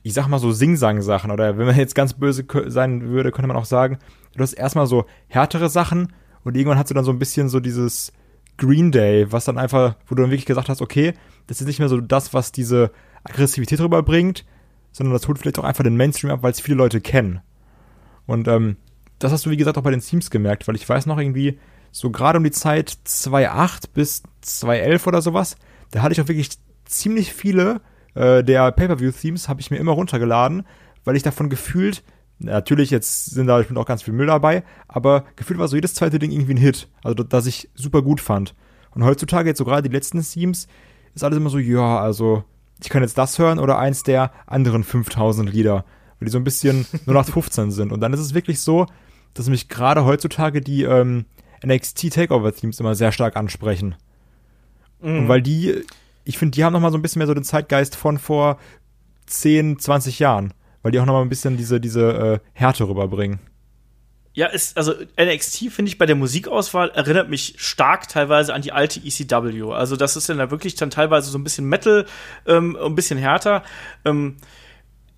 ich sag mal so Sing-Sang-Sachen. Oder wenn man jetzt ganz böse sein würde, könnte man auch sagen, du hast erstmal so härtere Sachen und irgendwann hast du dann so ein bisschen so dieses Green Day, was dann einfach, wo du dann wirklich gesagt hast, okay, das ist nicht mehr so das, was diese Aggressivität rüberbringt, sondern das holt vielleicht auch einfach den Mainstream ab, weil es viele Leute kennen. Und ähm, das hast du, wie gesagt, auch bei den Teams gemerkt, weil ich weiß noch irgendwie, so gerade um die Zeit 2008 bis 2011 oder sowas, da hatte ich auch wirklich ziemlich viele äh, der Pay-Per-View-Themes, habe ich mir immer runtergeladen, weil ich davon gefühlt, natürlich, jetzt sind da bestimmt auch ganz viel Müll dabei, aber gefühlt war so jedes zweite Ding irgendwie ein Hit, also das ich super gut fand. Und heutzutage, jetzt so gerade die letzten Themes, ist alles immer so, ja, also ich kann jetzt das hören oder eins der anderen 5000 Lieder, weil die so ein bisschen 0815 sind. Und dann ist es wirklich so, dass mich gerade heutzutage die ähm, NXT Takeover Themes immer sehr stark ansprechen. Und weil die, ich finde, die haben noch mal so ein bisschen mehr so den Zeitgeist von vor 10, 20 Jahren, weil die auch noch mal ein bisschen diese diese äh, Härte rüberbringen. Ja, ist, also NXT finde ich bei der Musikauswahl erinnert mich stark teilweise an die alte ECW. Also das ist dann da wirklich dann teilweise so ein bisschen Metal, ähm, ein bisschen härter. Ähm,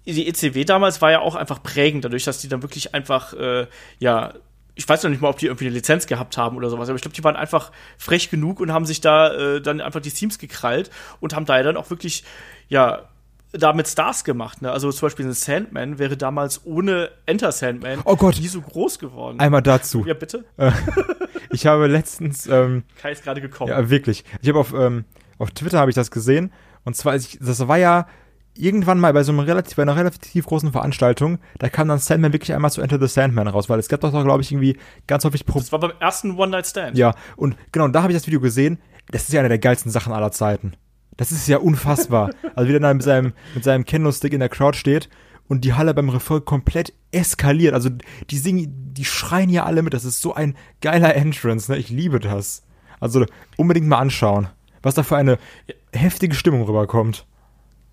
die ECW damals war ja auch einfach prägend, dadurch, dass die dann wirklich einfach, äh, ja, ich weiß noch nicht mal, ob die irgendwie eine Lizenz gehabt haben oder sowas, aber ich glaube, die waren einfach frech genug und haben sich da äh, dann einfach die Teams gekrallt und haben da ja dann auch wirklich, ja, damit Stars gemacht. Ne? Also zum Beispiel ein Sandman wäre damals ohne Enter Sandman Oh Gott. nie so groß geworden. Einmal dazu. ja, bitte? Ich habe letztens ähm, Kai ist gerade gekommen. Ja, wirklich. Ich habe auf, ähm, auf Twitter habe ich das gesehen. Und zwar, ich, das war ja irgendwann mal bei so einem relativ, bei einer relativ großen Veranstaltung, da kam dann Sandman wirklich einmal zu Enter the Sandman raus, weil es gab doch, glaube ich, irgendwie ganz häufig Pro Das war beim ersten One-Night-Stand. Ja, und genau, und da habe ich das Video gesehen. Das ist ja eine der geilsten Sachen aller Zeiten. Das ist ja unfassbar. also wie der mit seinem, mit seinem Kendo-Stick in der Crowd steht und die Halle beim Refrain komplett eskaliert. Also die singen, die schreien ja alle mit. Das ist so ein geiler Entrance, ne? Ich liebe das. Also unbedingt mal anschauen, was da für eine heftige Stimmung rüberkommt.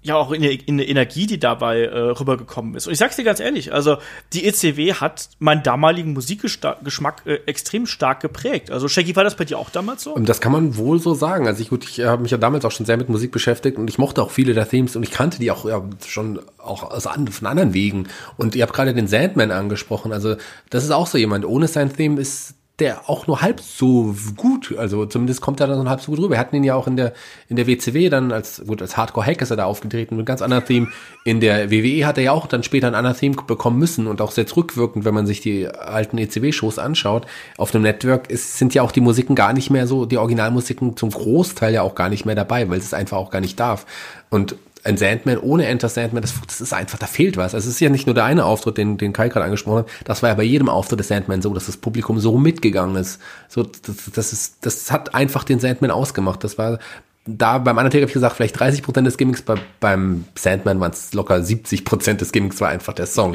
Ja auch in der, in der Energie, die dabei äh, rübergekommen ist. Und ich sag's dir ganz ehrlich, also die ECW hat meinen damaligen Musikgeschmack äh, extrem stark geprägt. Also Shaggy, war das bei dir auch damals so? Das kann man wohl so sagen. Also ich, gut, ich habe mich ja damals auch schon sehr mit Musik beschäftigt und ich mochte auch viele der Themes und ich kannte die auch ja, schon auch aus an, von anderen Wegen. Und ihr habt gerade den Sandman angesprochen. Also das ist auch so jemand. Ohne sein Theme ist der auch nur halb so gut, also zumindest kommt er dann halb so gut rüber. Wir hatten ihn ja auch in der, in der WCW dann als, gut, als Hardcore-Hack ist er da aufgetreten mit ganz anderen Theme. In der WWE hat er ja auch dann später ein anderes Theme bekommen müssen und auch sehr rückwirkend, wenn man sich die alten ECW-Shows anschaut. Auf dem Network ist, sind ja auch die Musiken gar nicht mehr so, die Originalmusiken zum Großteil ja auch gar nicht mehr dabei, weil es einfach auch gar nicht darf. Und ein Sandman ohne Enter Sandman, das, das ist einfach, da fehlt was. Also es ist ja nicht nur der eine Auftritt, den, den Kai gerade angesprochen hat, das war ja bei jedem Auftritt des Sandman so, dass das Publikum so mitgegangen ist. So, das, das ist, das hat einfach den Sandman ausgemacht. Das war, da beim Undertaker habe ich gesagt, vielleicht 30 Prozent des Gimmicks, bei, beim Sandman waren es locker 70 Prozent des Gimmicks war einfach der Song.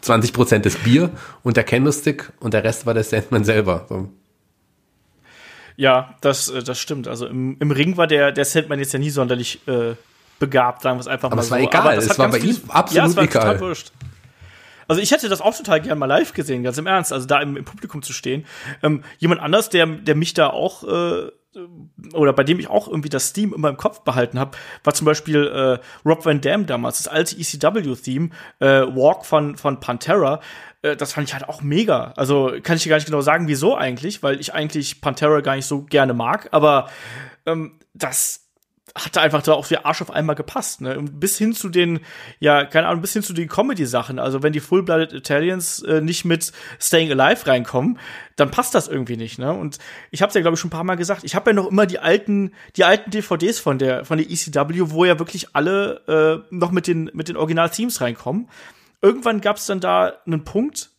20 Prozent des Bier und der Candlestick und der Rest war der Sandman selber. So. Ja, das, äh, das stimmt. Also im, im Ring war der, der Sandman jetzt ja nie sonderlich äh, begabt, sagen wir es einfach aber mal es war so. egal, Aber das es hat war bei ihm absolut ja, es war egal. Total wurscht. Also ich hätte das auch total gern mal live gesehen, ganz im Ernst. Also da im, im Publikum zu stehen. Ähm, jemand anders, der, der mich da auch äh, oder bei dem ich auch irgendwie das Theme immer im Kopf behalten habe, war zum Beispiel äh, Rob Van Dam damals, das alte ECW-Theme, äh, Walk von, von Pantera. Äh, das fand ich halt auch mega. Also kann ich dir gar nicht genau sagen, wieso eigentlich, weil ich eigentlich Pantera gar nicht so gerne mag, aber ähm, das hatte einfach da auch wie Arsch auf einmal gepasst, ne? Bis hin zu den, ja, keine Ahnung, bis hin zu den Comedy-Sachen. Also wenn die Full-Blooded Italians äh, nicht mit Staying Alive reinkommen, dann passt das irgendwie nicht, ne? Und ich habe ja, glaube ich, schon ein paar Mal gesagt, ich habe ja noch immer die alten, die alten DVDs von der, von der ECW, wo ja wirklich alle äh, noch mit den, mit den Original-Themes reinkommen. Irgendwann gab es dann da einen Punkt,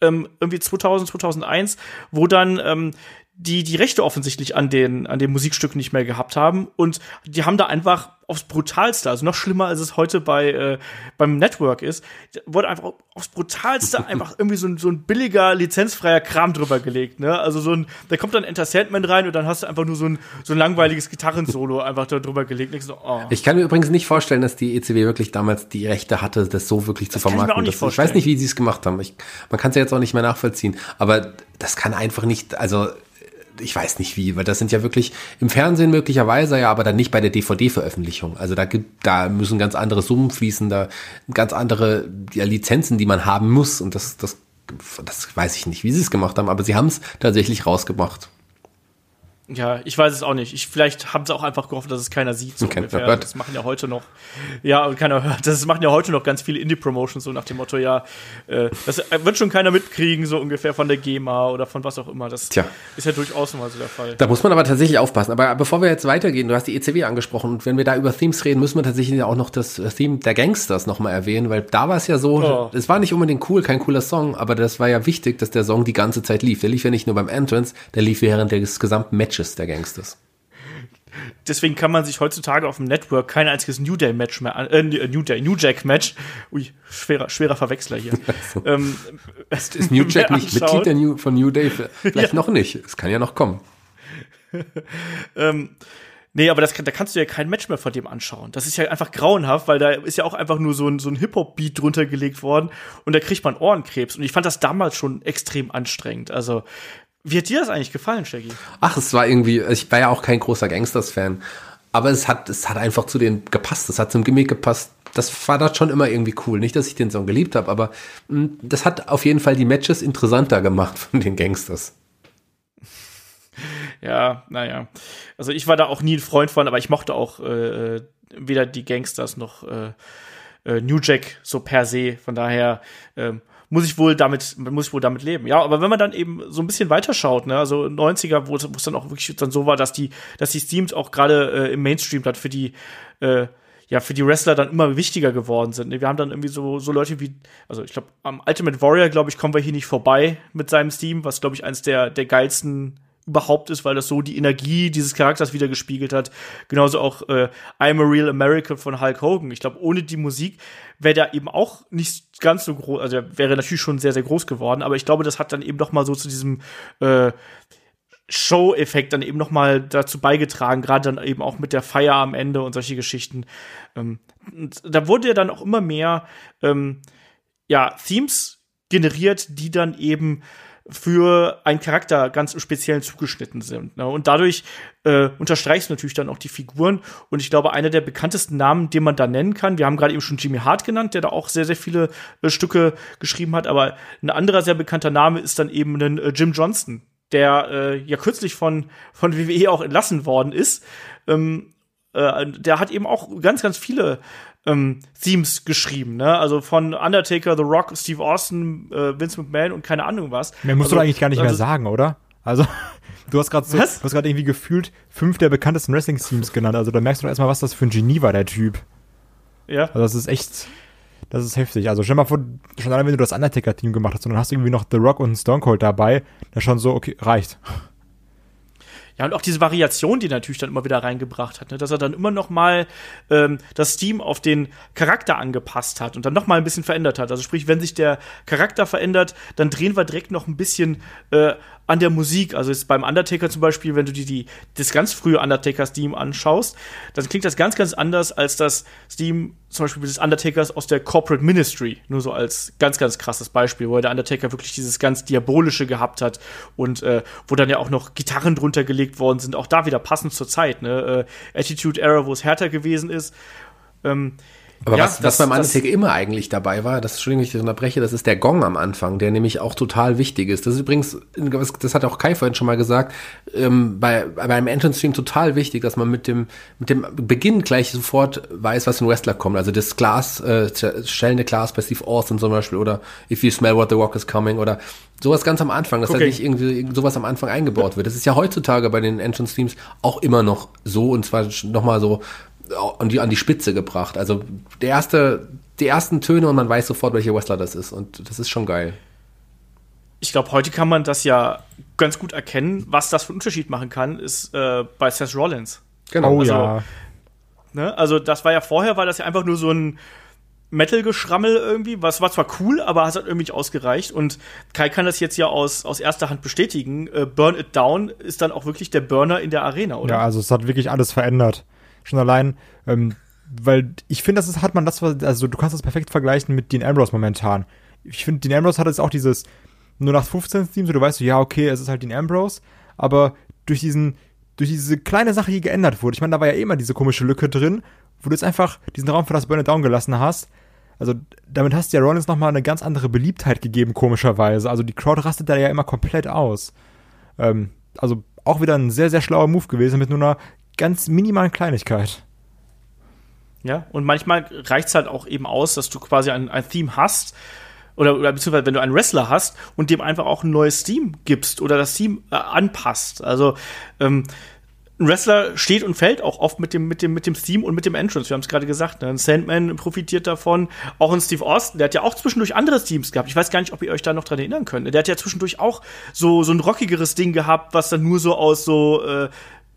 ähm, irgendwie 2000, 2001, wo dann ähm, die die Rechte offensichtlich an den an den Musikstücken nicht mehr gehabt haben und die haben da einfach aufs brutalste, also noch schlimmer als es heute bei äh, beim Network ist, wurde einfach aufs brutalste einfach irgendwie so ein, so ein billiger lizenzfreier Kram drüber gelegt, ne? Also so ein da kommt dann Enter Sandman rein und dann hast du einfach nur so ein so ein langweiliges Gitarrensolo einfach da drüber gelegt. Ich so, oh. Ich kann mir übrigens nicht vorstellen, dass die ECW wirklich damals die Rechte hatte, das so wirklich zu ich mir vermarkten. nicht Das- ich weiß nicht, wie sie es gemacht haben. Ich, man kann es ja jetzt auch nicht mehr nachvollziehen. Aber das kann einfach nicht, also ich weiß nicht wie, weil das sind ja wirklich im Fernsehen möglicherweise, ja, aber dann nicht bei der DVD-Veröffentlichung. Also da gibt, da müssen ganz andere Summen fließen, da ganz andere ja, Lizenzen, die man haben muss. Und das, das, das weiß ich nicht, wie sie es gemacht haben, aber sie haben es tatsächlich rausgebracht. Ja, ich weiß es auch nicht. Ich, vielleicht haben sie auch einfach gehofft, dass es keiner sieht. So Keiner ungefähr. hört. Das machen ja heute noch. Ja, und keiner hört. Das machen ja heute noch ganz viele Indie-Promotions, so nach dem Motto, ja, äh, das wird schon keiner mitkriegen, so ungefähr von der GEMA oder von was auch immer. Das Tja. ist ja durchaus mal so der Fall. Da muss man aber tatsächlich aufpassen. Aber bevor wir jetzt weitergehen, du hast die ECW angesprochen und wenn wir da über Themes reden, müssen wir tatsächlich auch noch das äh, Theme der Gangsters nochmal erwähnen, weil da war es ja so, Oh. es war nicht unbedingt cool, kein cooler Song, aber das war ja wichtig, dass der Song die ganze Zeit lief. Der lief ja nicht nur beim Entrance, der lief während des gesamten Matches der Gangsters. Deswegen kann man sich heutzutage auf dem Network kein einziges New Day-Match mehr an, äh, New Day, New Jack-Match, ui, schwerer, schwerer Verwechsler hier. ähm, Ist New Jack nicht anschauen. Mitglied der New, von New Day? Vielleicht noch nicht. Es kann ja noch kommen. Ähm, nee, aber das, da kannst du ja kein Match mehr von dem anschauen. Das ist ja einfach grauenhaft, weil da ist ja auch einfach nur so ein, so ein Hip-Hop-Beat drunter gelegt worden und da kriegt man Ohrenkrebs. Und ich fand das damals schon extrem anstrengend. Also, wie hat dir das eigentlich gefallen, Shaggy? Ach, es war irgendwie, ich war ja auch kein großer Gangsters-Fan, aber es hat, es hat einfach zu denen gepasst, es hat zum Gimmick gepasst. Das war da schon immer irgendwie cool. Nicht, dass ich den Song geliebt habe, aber mh, das hat auf jeden Fall die Matches interessanter gemacht von den Gangsters. Ja, naja. Also ich war da auch nie ein Freund von, aber ich mochte auch äh, äh, weder die Gangsters noch äh, äh, New Jack so per se. Von daher ähm, muss ich wohl damit, muss ich wohl damit leben. Ja, aber wenn man dann eben so ein bisschen weiterschaut, ne, also 90er, wo es dann auch wirklich dann so war, dass die, dass die Steams auch gerade äh, im Mainstream dann für die äh, ja, für die Wrestler dann immer wichtiger geworden sind. ne. Wir haben dann irgendwie so, so Leute wie, also ich glaube, am Ultimate Warrior, glaube ich, kommen wir hier nicht vorbei mit seinem Steam, was, glaube ich, eines der, der geilsten überhaupt ist, weil das so die Energie dieses Charakters wieder gespiegelt hat. Genauso auch äh, I'm a Real American von Hulk Hogan. Ich glaube, ohne die Musik wäre der eben auch nicht ganz so groß, also wäre natürlich schon sehr, sehr groß geworden, aber ich glaube, das hat dann eben doch mal so zu diesem äh, Show-Effekt dann eben noch mal dazu beigetragen, gerade dann eben auch mit der Feier am Ende und solche Geschichten. Ähm, da wurde ja dann auch immer mehr ähm, ja, Themes generiert, die dann eben für einen Charakter ganz speziell zugeschnitten sind. Ne? Und dadurch äh, unterstreichst du natürlich dann auch die Figuren. Und ich glaube, einer der bekanntesten Namen, den man da nennen kann, wir haben gerade eben schon Jimmy Hart genannt, der da auch sehr, sehr viele äh, Stücke geschrieben hat, aber ein anderer sehr bekannter Name ist dann eben ein äh, Jim Johnston, der äh, ja kürzlich von, von WWE auch entlassen worden ist. Ähm, äh, der hat eben auch ganz, ganz viele ähm, Themes geschrieben, ne? Also von Undertaker, The Rock, Steve Austin, äh, Vince McMahon und keine Ahnung was. Mehr musst also, du eigentlich gar nicht also, mehr sagen, oder? Also, du hast gerade so, du hast gerade irgendwie gefühlt fünf der bekanntesten Wrestling-Teams genannt. Also da merkst du doch erstmal, was das für ein Genie war, der Typ. Ja. Also das ist echt, das ist heftig. Also stell mal vor, schon allein wenn du das Undertaker-Team gemacht hast und dann hast du irgendwie noch The Rock und Stone Cold dabei, das schon so, okay, reicht. Ja, und auch diese Variation, die natürlich dann immer wieder reingebracht hat, ne? dass er dann immer noch mal ähm, das Team auf den Charakter angepasst hat und dann noch mal ein bisschen verändert hat. Also sprich, wenn sich der Charakter verändert, dann drehen wir direkt noch ein bisschen äh, an der Musik. Also jetzt beim Undertaker zum Beispiel, wenn du dir die, das ganz frühe Undertaker-Steam anschaust, dann klingt das ganz, ganz anders als das Steam zum Beispiel des Undertakers aus der Corporate Ministry. Nur so als ganz, ganz krasses Beispiel, wo der Undertaker wirklich dieses ganz Diabolische gehabt hat und äh, wo dann ja auch noch Gitarren drunter gelegt worden sind. Auch da wieder passend zur Zeit. Ne? Äh, Attitude Era, wo es härter gewesen ist. Ähm, aber Ja, was, das- was beim Undertaker immer eigentlich dabei war, das Entschuldigung, ich das unterbreche, das ist der Gong am Anfang, der nämlich auch total wichtig ist. Das ist übrigens, das hat auch Kai vorhin schon mal gesagt, ähm, bei, beim Entrance-Stream total wichtig, dass man mit dem, mit dem Beginn gleich sofort weiß, was ein Wrestler kommt. Also das Glas, äh, schellende Glas bei Steve Austin zum Beispiel oder If You Smell What the Rock is Coming oder sowas ganz am Anfang, dass da Okay. nicht irgendwie irgend sowas am Anfang eingebaut wird. Das ist ja heutzutage bei den Entrance-Streams auch immer noch so und zwar nochmal so an die, an die Spitze gebracht. Also der erste, die ersten Töne und man weiß sofort, welcher Wrestler das ist. Und das ist schon geil. ich glaube, heute kann man das ja ganz gut erkennen. Was das für einen Unterschied machen kann, ist äh, bei Seth Rollins. Genau. oh also- ja. Ne? Also das war ja vorher, war das ja einfach nur so ein Metal-Geschrammel irgendwie. Was war zwar cool, aber es hat irgendwie nicht ausgereicht. Und Kai kann das jetzt ja aus, aus erster Hand bestätigen. Äh, Burn It Down ist dann auch wirklich der Burner in der Arena, oder? Ja, also es hat wirklich alles verändert. Schon allein, ähm, weil ich finde, das ist, hat man das, also du kannst das perfekt vergleichen mit Dean Ambrose momentan. Ich finde, Dean Ambrose hat jetzt auch dieses nur nach 15 Team, so du weißt so, ja, okay, es ist halt Dean Ambrose, aber durch diesen, durch diese kleine Sache, die geändert wurde, ich meine, da war ja eh immer diese komische Lücke drin, wo du jetzt einfach diesen Raum für das Burn It Down gelassen hast. Also damit hast du ja Rollins nochmal eine ganz andere Beliebtheit gegeben, komischerweise. Also die Crowd rastet da ja immer komplett aus. Ähm, also auch wieder ein sehr, sehr schlauer Move gewesen mit nur einer ganz minimalen Kleinigkeit. Ja, und manchmal reicht es halt auch eben aus, dass du quasi ein, ein Theme hast, oder, oder beziehungsweise wenn du einen Wrestler hast und dem einfach auch ein neues Theme gibst oder das Theme äh, anpasst. Also ähm, ein Wrestler steht und fällt auch oft mit dem, mit dem, mit dem Theme und mit dem Entrance. Wir haben es gerade gesagt, ne? ein Sandman profitiert davon. Auch ein Steve Austin, der hat ja auch zwischendurch andere Teams gehabt. Ich weiß gar nicht, ob ihr euch da noch dran erinnern könnt. Der hat ja zwischendurch auch so, so ein rockigeres Ding gehabt, was dann nur so aus so, äh,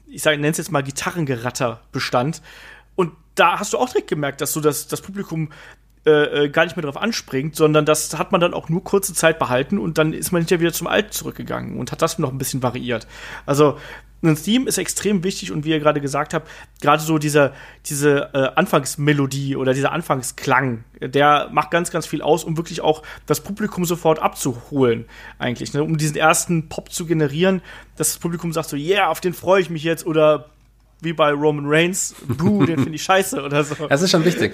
ich sage, nenn's jetzt mal Gitarrengeratter bestand. Und da hast du auch direkt gemerkt, dass du das, das Publikum äh, äh, gar nicht mehr drauf anspringt, sondern das hat man dann auch nur kurze Zeit behalten und dann ist man hinterher wieder zum Alten zurückgegangen und hat das noch ein bisschen variiert. Also ein Theme ist extrem wichtig und wie ihr gerade gesagt habt, gerade so dieser, diese äh, Anfangsmelodie oder dieser Anfangsklang, der macht ganz, ganz viel aus, um wirklich auch das Publikum sofort abzuholen, eigentlich, ne? um diesen ersten Pop zu generieren, dass das Publikum sagt so, yeah, auf den freue ich mich jetzt oder wie bei Roman Reigns, buh, den finde ich scheiße oder so. Das ist schon wichtig.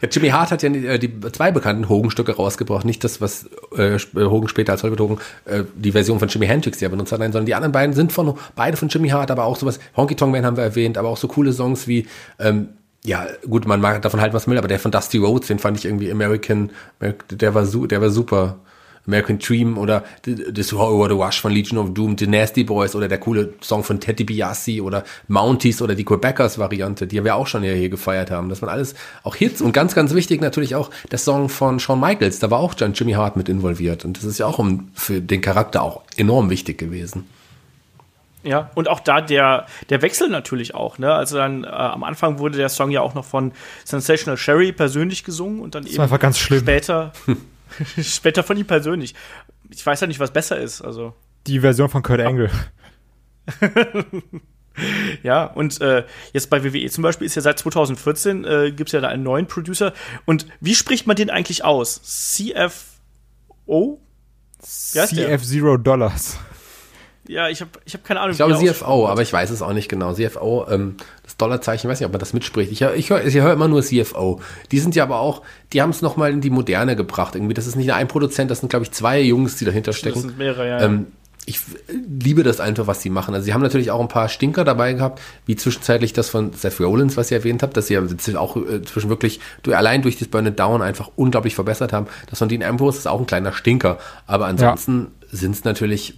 Ja, Jimmy Hart hat ja äh, die zwei bekannten Hogan-Stücke rausgebracht. Nicht das, was äh, Hogan später als Hollywood Hogan äh, die Version von Jimmy Hendrix ja benutzt hat, nein, sondern die anderen beiden sind von beide von Jimmy Hart, aber auch sowas, Honky Tonk Man haben wir erwähnt, aber auch so coole Songs wie ähm, ja, gut, man mag davon halten, was man will, aber der von Dusty Rhodes, den fand ich irgendwie American, der war, der war super. American Dream oder das Horror the Rush von Legion of Doom, The Nasty Boys oder der coole Song von Teddy Biassi oder Mounties oder die Quebecers Variante, die wir auch schon hier, hier gefeiert haben. Das waren alles auch Hits und ganz, ganz wichtig natürlich auch der Song von Shawn Michaels, da war auch John Jimmy Hart mit involviert und das ist ja auch um, für den Charakter auch enorm wichtig gewesen. Ja, und auch da der, der Wechsel natürlich auch, ne? Also dann äh, am Anfang wurde der Song ja auch noch von Sensational Sherry persönlich gesungen und dann eben war einfach ganz schlimm. später später von ihm persönlich. Ich weiß ja nicht, was besser ist, also Die Version von Kurt Angle. ja, und äh, jetzt bei WWE zum Beispiel ist ja seit 2014 äh, gibt es ja da einen neuen Producer. Und wie spricht man den eigentlich aus? CFO? CF Zero Dollars. Ja, ich habe ich hab keine Ahnung. Ich glaube CFO, aber ich weiß es auch nicht genau. CFO, ähm, Dollarzeichen, ich weiß nicht, ob man das mitspricht. Ich höre ich hör, ich hör immer nur CFO. Die sind ja aber auch, die haben es nochmal in die Moderne gebracht. Irgendwie, das ist nicht nur ein Produzent, das sind, glaube ich, zwei Jungs, die dahinter stecken. Das sind mehrere, ja. Ähm, ich liebe das einfach, was sie machen. Also sie haben natürlich auch ein paar Stinker dabei gehabt, wie zwischenzeitlich das von Seth Rollins, was ihr erwähnt habt, dass sie ja auch äh, zwischen wirklich allein durch das Burn It Down einfach unglaublich verbessert haben. Das von Dean Ambrose ist auch ein kleiner Stinker, aber ansonsten sind es natürlich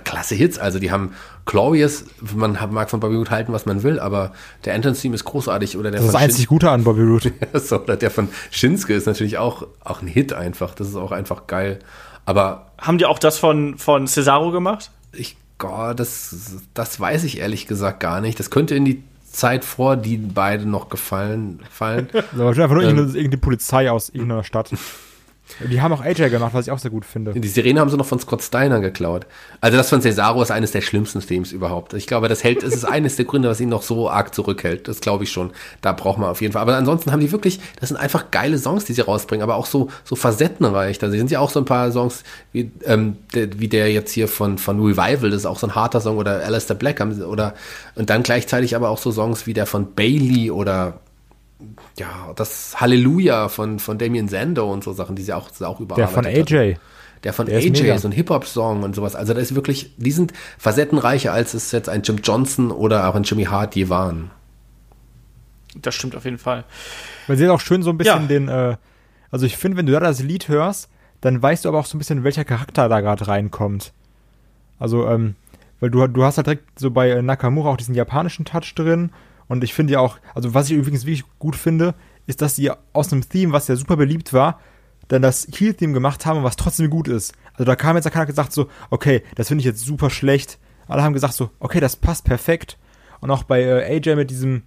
klasse Hits. Also die haben Glorious, man mag von Bobby Roode halten, was man will, aber der Entrance Theme ist großartig oder der Das ist das von einzig Gute an Bobby Roode. so, oder der von Shinsuke ist natürlich auch, auch ein Hit einfach. Das ist auch einfach geil. Aber Haben die auch das von, von Cesaro gemacht? ich, Gott, das, das weiß ich ehrlich gesagt gar nicht. Das könnte in die Zeit vor die beide noch gefallen fallen. Das war einfach nur Ähm. irgendeine, irgendeine Polizei aus irgendeiner Stadt. Die haben auch AJ gemacht, was ich auch sehr gut finde. Die Sirene haben sie noch von Scott Steiner geklaut. Also das von Cesaro ist eines der schlimmsten Themes überhaupt. Ich glaube, das hält, es ist eines der Gründe, was ihn noch so arg zurückhält. Das glaube ich schon. Da braucht man auf jeden Fall. Aber ansonsten haben die wirklich, das sind einfach geile Songs, die sie rausbringen, aber auch so, so facettenreich. Da sind ja auch so ein paar Songs, wie, ähm, der, wie der jetzt hier von, von Revival, das ist auch so ein harter Song, oder Alistair Black, haben sie- oder, und dann gleichzeitig aber auch so Songs wie der von Bailey oder, ja, das Halleluja von, von Damien Sando und so Sachen, die sie auch, auch Der überarbeitet von hatten. AJ. Der von Der ist AJ, mega. so ein Hip-Hop-Song und sowas. Also da ist wirklich, die sind facettenreicher, als es jetzt ein Jim Johnson oder auch ein Jimmy Hart je waren. Das stimmt auf jeden Fall. Weil sie hat auch schön so ein bisschen Ja. den, äh, also ich finde, wenn du da das Lied hörst, dann weißt du aber auch so ein bisschen, welcher Charakter da gerade reinkommt. Also, ähm, weil du, du hast halt direkt so bei äh, Nakamura auch diesen japanischen Touch drin. Und ich finde ja auch, also was ich übrigens wirklich gut finde, ist, dass sie aus einem Theme, was ja super beliebt war, dann das Heal-Theme gemacht haben, was trotzdem gut ist. Also da kam jetzt keiner gesagt so, okay, das finde ich jetzt super schlecht. Alle haben gesagt so, okay, das passt perfekt. Und auch bei äh, AJ mit diesem,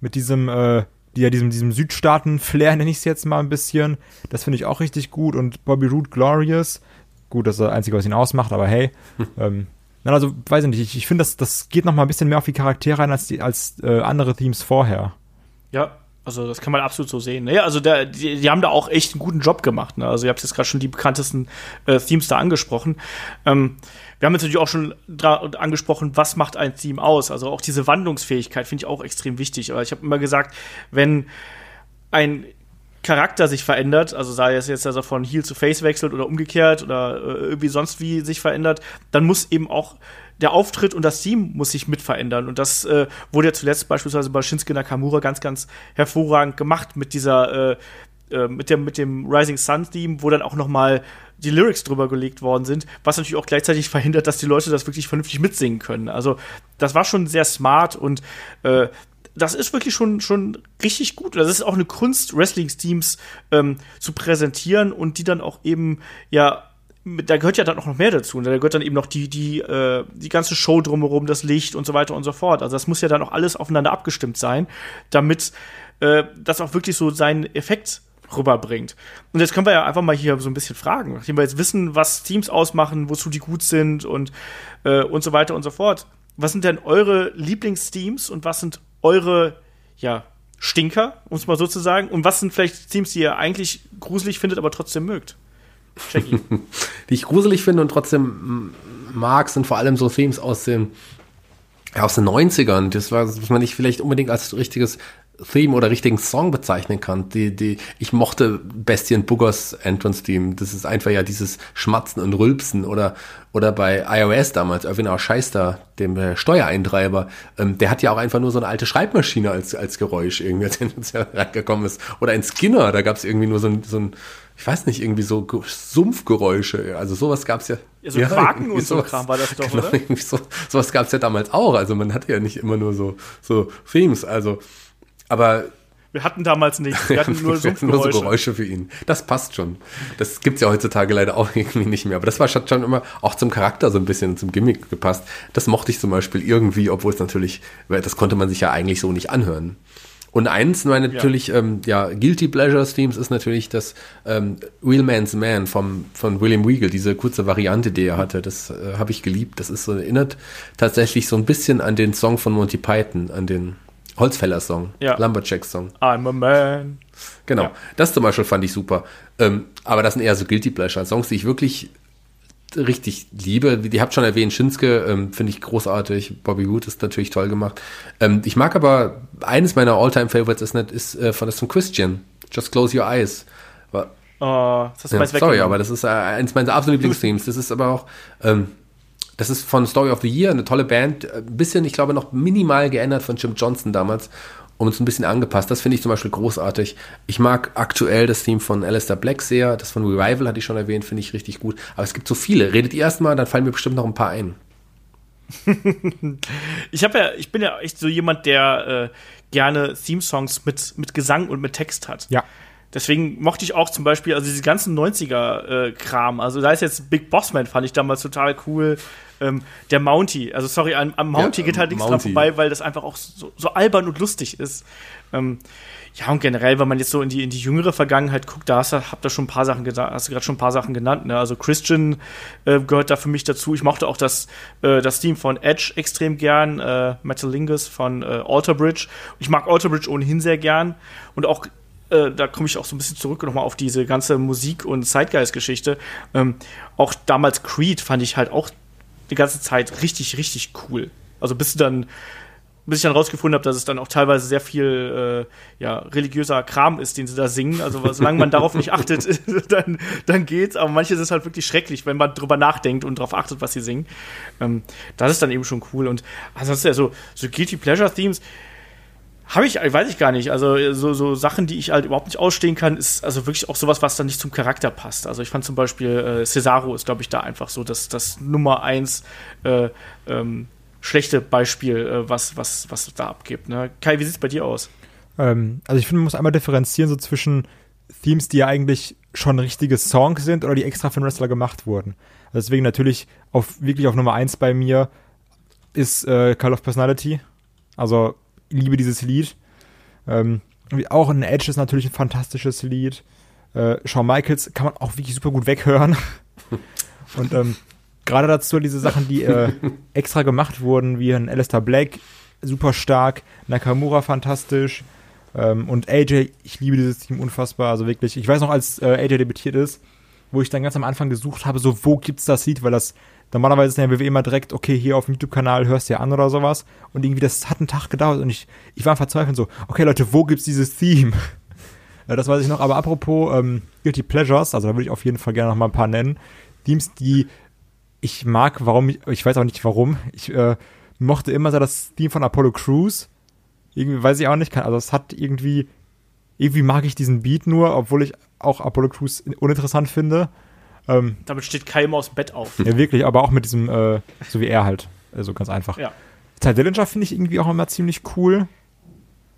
mit diesem, äh, die, ja, diesem, diesem Südstaaten-Flair, nenne ich es jetzt mal ein bisschen. Das finde ich auch richtig gut. Und Bobby Roode Glorious. Gut, das ist das Einzige, was ihn ausmacht, aber hey. ähm, nein, also, weiß ich nicht. Ich, ich finde, das, das geht noch mal ein bisschen mehr auf die Charaktere ein als, die, als äh, andere Themes vorher. Ja, also das kann man absolut so sehen. Ne? Also der, die, die haben da auch echt einen guten Job gemacht. Ne? Also ihr habt jetzt gerade schon die bekanntesten äh, Themes da angesprochen. Ähm, wir haben jetzt natürlich auch schon angesprochen, was macht ein Theme aus. Also auch diese Wandlungsfähigkeit finde ich auch extrem wichtig. Aber ich habe immer gesagt, wenn ein Charakter sich verändert, also sei es jetzt, dass er von Heel zu Face wechselt oder umgekehrt oder äh, irgendwie sonst wie sich verändert, dann muss eben auch der Auftritt und das Team muss sich mit verändern. Und das äh, wurde ja zuletzt beispielsweise bei Shinsuke Nakamura ganz, ganz hervorragend gemacht mit dieser, äh, äh, mit dem, mit dem Rising Sun Theme, wo dann auch noch mal die Lyrics drüber gelegt worden sind, was natürlich auch gleichzeitig verhindert, dass die Leute das wirklich vernünftig mitsingen können. Also das war schon sehr smart und äh, das ist wirklich schon, schon richtig gut. Das ist auch eine Kunst, Wrestling-Teams ähm, zu präsentieren und die dann auch eben, ja, da gehört ja dann auch noch mehr dazu. Da gehört dann eben noch die, die, äh, die ganze Show drumherum, das Licht und so weiter und so fort. Also das muss ja dann auch alles aufeinander abgestimmt sein, damit äh, das auch wirklich so seinen Effekt rüberbringt. Und jetzt können wir ja einfach mal hier so ein bisschen fragen, nachdem wir jetzt wissen, was Teams ausmachen, wozu die gut sind und, äh, und so weiter und so fort. Was sind denn eure Lieblingsteams und was sind eure, ja, Stinker, um es mal so zu sagen? Und was sind vielleicht Teams, die ihr eigentlich gruselig findet, aber trotzdem mögt? Die ich gruselig finde und trotzdem mag, sind vor allem so Themes aus den, ja, aus den 90ern. Das war, was man nicht vielleicht unbedingt als richtiges Theme oder richtigen Song bezeichnen kann. Die, die, ich mochte Bestien Buggers Entrance Theme. Das ist einfach ja dieses Schmatzen und Rülpsen oder, oder bei iOS damals, Irwin auch Scheister, dem äh, Steuereintreiber, ähm, der hat ja auch einfach nur so eine alte Schreibmaschine als, als Geräusch irgendwie, als er ja reingekommen ist. Oder ein Skinner, da gab es irgendwie nur so ein, so ein, ich weiß nicht, irgendwie so Ge- Sumpfgeräusche. Also sowas gab es ja. Ja, so Quaken irgendwie und so Kram war das doch, genau, oder? So, sowas gab es ja damals auch. Also man hatte ja nicht immer nur so, so Themes. Also, aber Wir hatten damals nichts, wir hatten nur nur so. Geräusche für ihn. Das passt schon. Das gibt's ja heutzutage leider auch irgendwie nicht mehr. Aber das war schon immer auch zum Charakter so ein bisschen, zum Gimmick gepasst. Das mochte ich zum Beispiel irgendwie, obwohl es natürlich, weil das konnte man sich ja eigentlich so nicht anhören. Und eins, meine natürlich, ähm, ja, Guilty Pleasures Themes ist natürlich das ähm, Real Man's Man vom, von William Weagle, diese kurze Variante, die er hatte. Das äh, habe ich geliebt. Das ist so erinnert tatsächlich so ein bisschen an den Song von Monty Python, an den Holzfäller-Song, Ja. Lumberjack-Song. I'm a man. Genau, Ja. das zum Beispiel fand ich super. Ähm, aber das sind eher so Guilty Pleasure Songs, die ich wirklich richtig liebe. Die habt schon erwähnt, Shinsuke ähm, finde ich großartig. Bobby Wood ist natürlich toll gemacht. Ähm, ich mag aber, eines meiner All-Time-Favorites ist, nicht, ist äh, von das von Christian. Just Close Your Eyes. War, Oh, das hast du ja, sorry, aber das ist äh, eins meiner absoluten Lieblingsthemes. Das ist aber auch, ähm, das ist von Story of the Year, eine tolle Band. Äh, Ein bisschen, ich glaube, noch minimal geändert von Jim Johnson damals und uns ein bisschen angepasst. Das finde ich zum Beispiel großartig. Ich mag aktuell das Theme von Alistair Black sehr. Das von Revival hatte ich schon erwähnt, finde ich richtig gut. Aber es gibt so viele. Redet ihr erstmal, dann fallen mir bestimmt noch ein paar ein. Ich habe ja, ich bin ja echt so jemand, der äh, gerne Theme-Songs mit, mit Gesang und mit Text hat. Ja. Deswegen mochte ich auch zum Beispiel, also diese ganzen 90er-Kram, also da ist jetzt Big Boss Man, fand ich damals total cool. Ähm, der Mountie, also sorry, am, am Mountie Ja, geht halt nichts dran vorbei, weil das einfach auch so, so albern und lustig ist. Ähm, ja, und generell, wenn man jetzt so in die, in die jüngere Vergangenheit guckt, da hast du, habt ihr schon ein paar Sachen gesagt, hast du gerade schon ein paar Sachen genannt, ne? Also Christian äh, gehört da für mich dazu. Ich mochte auch das, äh, das Team von Edge extrem gern, äh, Metalingus von äh, Alter Bridge. Ich mag Alter Bridge ohnehin sehr gern. Und auch äh, da komme ich auch so ein bisschen zurück nochmal auf diese ganze Musik- und Zeitgeist-Geschichte. Ähm, auch damals Creed fand ich halt auch die ganze Zeit richtig, richtig cool. Also bis dann, bis ich dann rausgefunden habe, dass es dann auch teilweise sehr viel äh, ja, religiöser Kram ist, den sie da singen. Also solange man darauf nicht achtet, dann, dann geht's. Aber manches ist halt wirklich schrecklich, wenn man drüber nachdenkt und darauf achtet, was sie singen. Ähm, das ist dann eben schon cool. Und ansonsten ja, so, so Guilty Pleasure Themes, habe ich, weiß ich gar nicht. Also so, so Sachen, die ich halt überhaupt nicht ausstehen kann, ist also wirklich auch sowas, was dann nicht zum Charakter passt. Also ich fand zum Beispiel äh, Cesaro ist, glaube ich, da einfach so das, das Nummer eins äh, ähm, schlechte Beispiel, äh, was, was, was da abgibt. Ne? Kai, wie sieht's bei dir aus? Ähm, also ich finde, man muss einmal differenzieren so zwischen Themes, die ja eigentlich schon richtige Songs sind oder die extra für den Wrestler gemacht wurden. Also deswegen natürlich auf wirklich auf Nummer eins bei mir ist äh, Call of Personality. Also liebe dieses Lied. Ähm, auch ein Edge ist natürlich ein fantastisches Lied. Äh, Shawn Michaels kann man auch wirklich super gut weghören. Und ähm, gerade dazu diese Sachen, die äh, extra gemacht wurden, wie ein Alistair Black, super stark, Nakamura fantastisch ähm, und AJ, ich liebe dieses Team unfassbar, also wirklich, ich weiß noch, als äh, AJ debütiert ist, wo ich dann ganz am Anfang gesucht habe, so wo gibt's das Lied, weil das normalerweise ist der WWE immer direkt, okay, hier auf dem YouTube-Kanal hörst du ja an oder sowas und irgendwie das hat einen Tag gedauert und ich, ich war verzweifelt so, okay Leute, wo gibt's dieses Theme? Ja, das weiß ich noch, aber apropos ähm, Guilty Pleasures, also da würde ich auf jeden Fall gerne noch mal ein paar nennen. Themes, die ich mag, warum, ich, ich weiß auch nicht warum. Ich äh, mochte immer so das Theme von Apollo Crews. Irgendwie weiß ich auch nicht, also es hat irgendwie, irgendwie mag ich diesen Beat nur, obwohl ich auch Apollo Crews uninteressant finde. Ähm, Damit steht Kai immer aus dem Bett auf. ja, wirklich, aber auch mit diesem, äh, so wie er halt. Also ganz einfach. Ja. Ty Dillinger finde ich irgendwie auch immer ziemlich cool.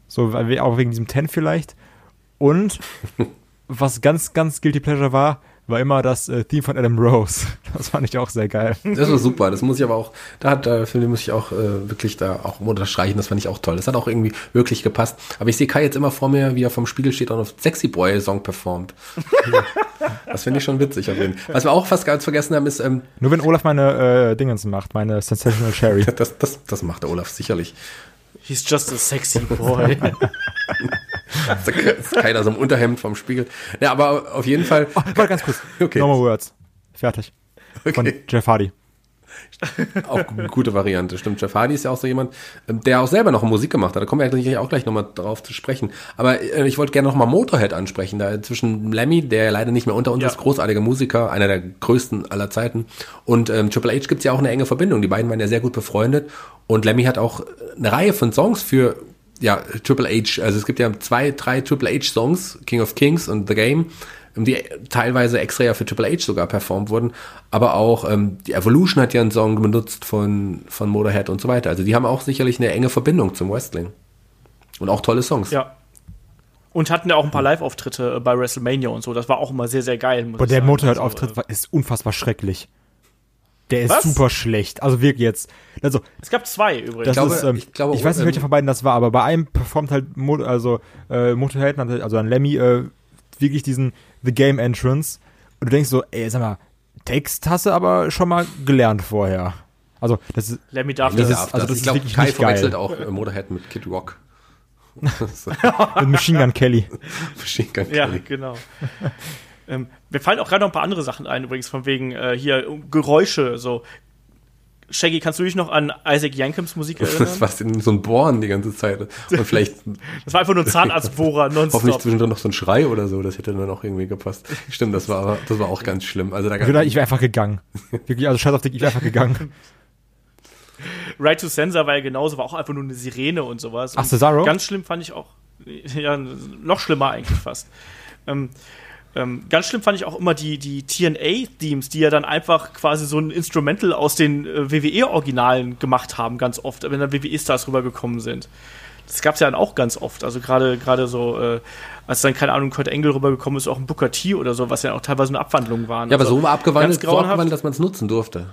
So, auch wegen diesem Ten vielleicht. Und was ganz, ganz Guilty Pleasure war, war immer das äh, Theme von Adam Rose. Das fand ich auch sehr geil. Das war super. Das muss ich aber auch, da hat, da finde ich, muss ich auch äh, wirklich da auch unterstreichen. Das fand ich auch toll. Das hat auch irgendwie wirklich gepasst. Aber ich sehe Kai jetzt immer vor mir, wie er vom Spiegel steht und auf Sexy Boy Song performt. das finde ich schon witzig auf jeden Fall. Was wir auch fast ganz vergessen haben, ist, ähm, Nur wenn Olaf meine äh, Dingens macht, meine Sensational Sherry. das, das, das macht der Olaf sicherlich. He's just a sexy boy. Ist keiner so im Unterhemd vom Spiegel. Ja, aber auf jeden Fall. Oh, warte ganz kurz. Okay. No more words. Fertig. Von Okay. Jeff Hardy. Auch eine gute Variante, stimmt. Jeff Hardy ist ja auch so jemand, ähm, der auch selber noch Musik gemacht hat. Da kommen wir eigentlich auch gleich nochmal drauf zu sprechen. Aber äh, ich wollte gerne nochmal Motorhead ansprechen. Da zwischen Lemmy, der leider nicht mehr unter uns Ja. ist, großartiger Musiker, einer der größten aller Zeiten. Und ähm, Triple H gibt's ja auch eine enge Verbindung. Die beiden waren ja sehr gut befreundet. Und Lemmy hat auch eine Reihe von Songs für ja, Triple H. Also es gibt ja zwei, drei Triple H-Songs, King of Kings und The Game, ähm, die teilweise extra ja für Triple H sogar performt wurden. Aber auch ähm, die Evolution hat ja einen Song benutzt von, von Motorhead und so weiter. Also die haben auch sicherlich eine enge Verbindung zum Wrestling. Und auch tolle Songs. ja. Und hatten ja auch ein paar Live-Auftritte äh, bei WrestleMania und so. Das war auch immer sehr, sehr geil. Muss ich der. Motorhead-Auftritt Also, war- ist unfassbar schrecklich. Der ist Was? super schlecht. Also wirklich jetzt. Also, es gab zwei übrigens. das glaube- ist, ähm, ich glaube, ich weiß nicht, welcher von beiden das war, aber bei einem performt halt Mo also, äh, Motorhead, also an Lemmy, äh, wirklich diesen The Game Entrance. Und du denkst so, ey, sag mal, Text hast du aber schon mal gelernt vorher. Also, das ist, Lemmy darf Das das. ist- also das ich ist glaube, wirklich Kai nicht geil. verwechselt auch äh, Motorhead mit Kid Rock. mit Machine Gun Kelly. Machine Gun ja, Kelly. genau. Ähm, mir fallen auch gerade noch ein paar andere Sachen ein, übrigens, von wegen äh, hier Geräusche, so. Shaggy, kannst du dich noch an Isaac Yankems Musik erinnern? Das war so ein Bohren die ganze Zeit. Und vielleicht. das war einfach nur ein Zahnarztbohrer nonstop. Hoffentlich zwischendrin noch so ein Schrei oder so, das hätte dann auch irgendwie gepasst. Stimmt, das war, das war auch ganz schlimm. Also da Ich wäre einfach gegangen. Wirklich, also scheiß auf dich, ich wäre einfach gegangen. Right to Sensor war ja genauso, war auch einfach nur eine Sirene und sowas. Ach, Cesaro? Ganz schlimm fand ich auch, ja, noch schlimmer eigentlich fast. ähm, ähm, ganz schlimm fand ich auch immer die, die TNA-Themes, die ja dann einfach quasi so ein Instrumental aus den äh, WWE-Originalen gemacht haben, ganz oft, wenn dann WWE-Stars rübergekommen sind. Das gab es ja dann auch ganz oft. Also gerade gerade so, äh, als dann, keine Ahnung, Kurt Engel rübergekommen ist, auch ein Booker T oder so, was ja auch teilweise eine Abwandlung waren. Ja, aber also, so abgewandelt, so abgewandelt, dass man es nutzen durfte.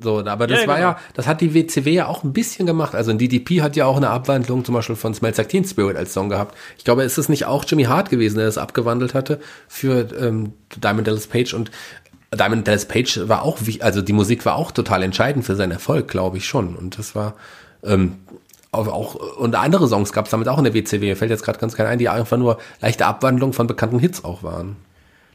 So, aber das Ja, war genau. ja, das hat die WCW ja auch ein bisschen gemacht. Also ein DDP hat ja auch eine Abwandlung zum Beispiel von Smells Like Teen Spirit als Song gehabt. Ich glaube, ist es nicht auch Jimmy Hart gewesen, der das abgewandelt hatte für ähm, Diamond Dallas Page und Diamond Dallas Page war auch, wie, also die Musik war auch total entscheidend für seinen Erfolg, glaube ich schon. Und das war ähm, auch, auch und andere Songs gab es damit auch in der WCW. Mir fällt jetzt gerade ganz kein ein, die einfach nur leichte Abwandlung von bekannten Hits auch waren.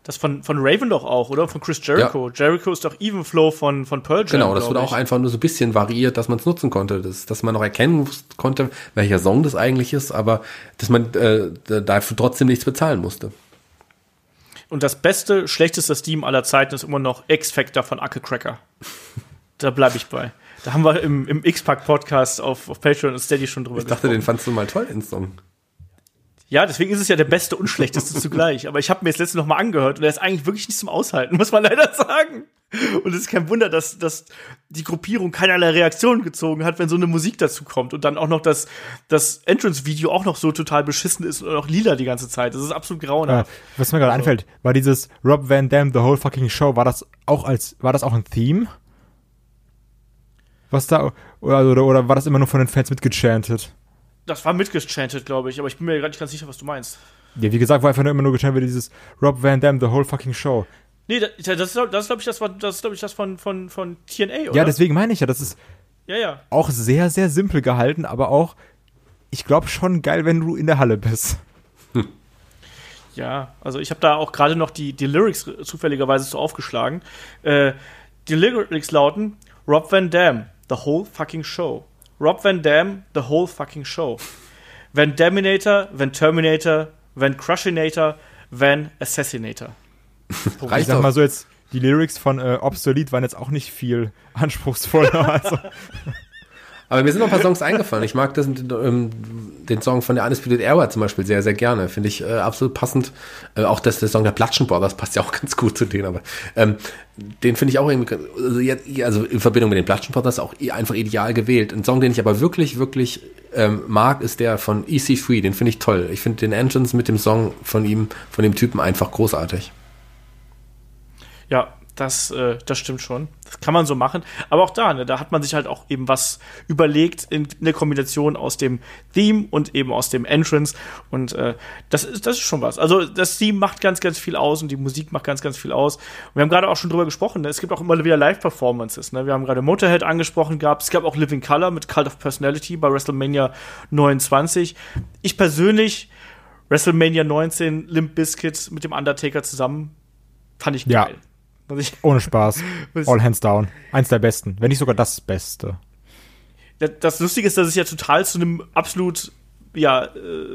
Das von, von Raven doch auch, oder? Von Chris Jericho. Jericho ist doch Even Flow von, von Pearl Jam. Genau, das wurde ich. auch einfach nur so ein bisschen variiert, dass man es nutzen konnte, dass, dass man noch erkennen konnte, welcher Song das eigentlich ist, aber dass man äh, dafür trotzdem nichts bezahlen musste. Und das beste, schlechteste Steam aller Zeiten ist immer noch X-Factor von Acke Cracker. da bleibe ich bei. Da haben wir im, im X-Pack-Podcast auf, auf Patreon und Steady schon drüber Ich dachte, den fandst du mal toll, den Song. Ja, deswegen ist es ja der beste und schlechteste zugleich. Aber ich habe mir das letzte noch mal angehört und er ist eigentlich wirklich nicht zum Aushalten, muss man leider sagen. Und es ist kein Wunder, dass, dass die Gruppierung keinerlei Reaktion gezogen hat, wenn so eine Musik dazu kommt. Und dann auch noch das, das Entrance-Video auch noch so total beschissen ist und auch lila die ganze Zeit. Das ist absolut grauenhaft. was mir gerade einfällt, war dieses Rob Van Dam, The Whole Fucking Show, war das auch als, war das auch ein Theme? Was da, oder, oder, oder war das immer nur von den Fans mitgechantet? Das war mitgechantet, glaube ich, aber ich bin mir gerade nicht ganz sicher, was du meinst. Ja, wie gesagt, war einfach nur immer nur gechantet wie dieses Rob Van Dam, The Whole Fucking Show. Nee, das, das ist, das glaube ich, das war, das glaube ich, das von, von, von TNA, oder? Ja, deswegen meine ich ja, das ist ja, ja. auch sehr, sehr simpel gehalten, aber auch, ich glaube schon geil, wenn du in der Halle bist. Ja, also ich habe da auch gerade noch die, die Lyrics zufälligerweise so aufgeschlagen. Äh, die Lyrics lauten Rob Van Dam, the whole fucking show. Rob Van Dam, the whole fucking show. Van Daminator, Van Terminator, Van Crushinator, Van Assassinator. Ich Reicht sag doch. mal so jetzt, die Lyrics von äh, Obsolete waren jetzt auch nicht viel anspruchsvoller. also, Aber mir sind noch ein paar Songs eingefallen. Ich mag das, ähm, den Song von der Undisputed Era zum Beispiel sehr, sehr gerne. Finde ich äh, absolut passend. Äh, auch das, der Song der Platschen Brothers passt ja auch ganz gut zu denen, aber ähm, den finde ich auch irgendwie, also, also in Verbindung mit den Platschen Brothers auch einfach ideal gewählt. Ein Song, den ich aber wirklich, wirklich ähm, mag, ist der von EC3. Den finde ich toll. Ich finde den Entrance mit dem Song von ihm, von dem Typen einfach großartig. Ja, das, äh, das stimmt schon. Das kann man so machen. Aber auch da, ne, da hat man sich halt auch eben was überlegt in, in der Kombination aus dem Theme und eben aus dem Entrance. Und äh, das, ist, das ist schon was. Also das Theme macht ganz, ganz viel aus und die Musik macht ganz, ganz viel aus. Und wir haben gerade auch schon drüber gesprochen. Ne? Es gibt auch immer wieder Live-Performances. Ne? Wir haben gerade Motorhead angesprochen gehabt. Es gab auch Living Color mit Cult of Personality bei WrestleMania 29. Ich persönlich, WrestleMania 19, Limp Bizkit mit dem Undertaker zusammen, fand ich Ja. geil. Also ich, ohne Spaß. Was- All hands down. Eins der besten. Wenn nicht sogar das Beste. Das- Das Lustige ist, dass es ja total zu einem absolut ja, äh,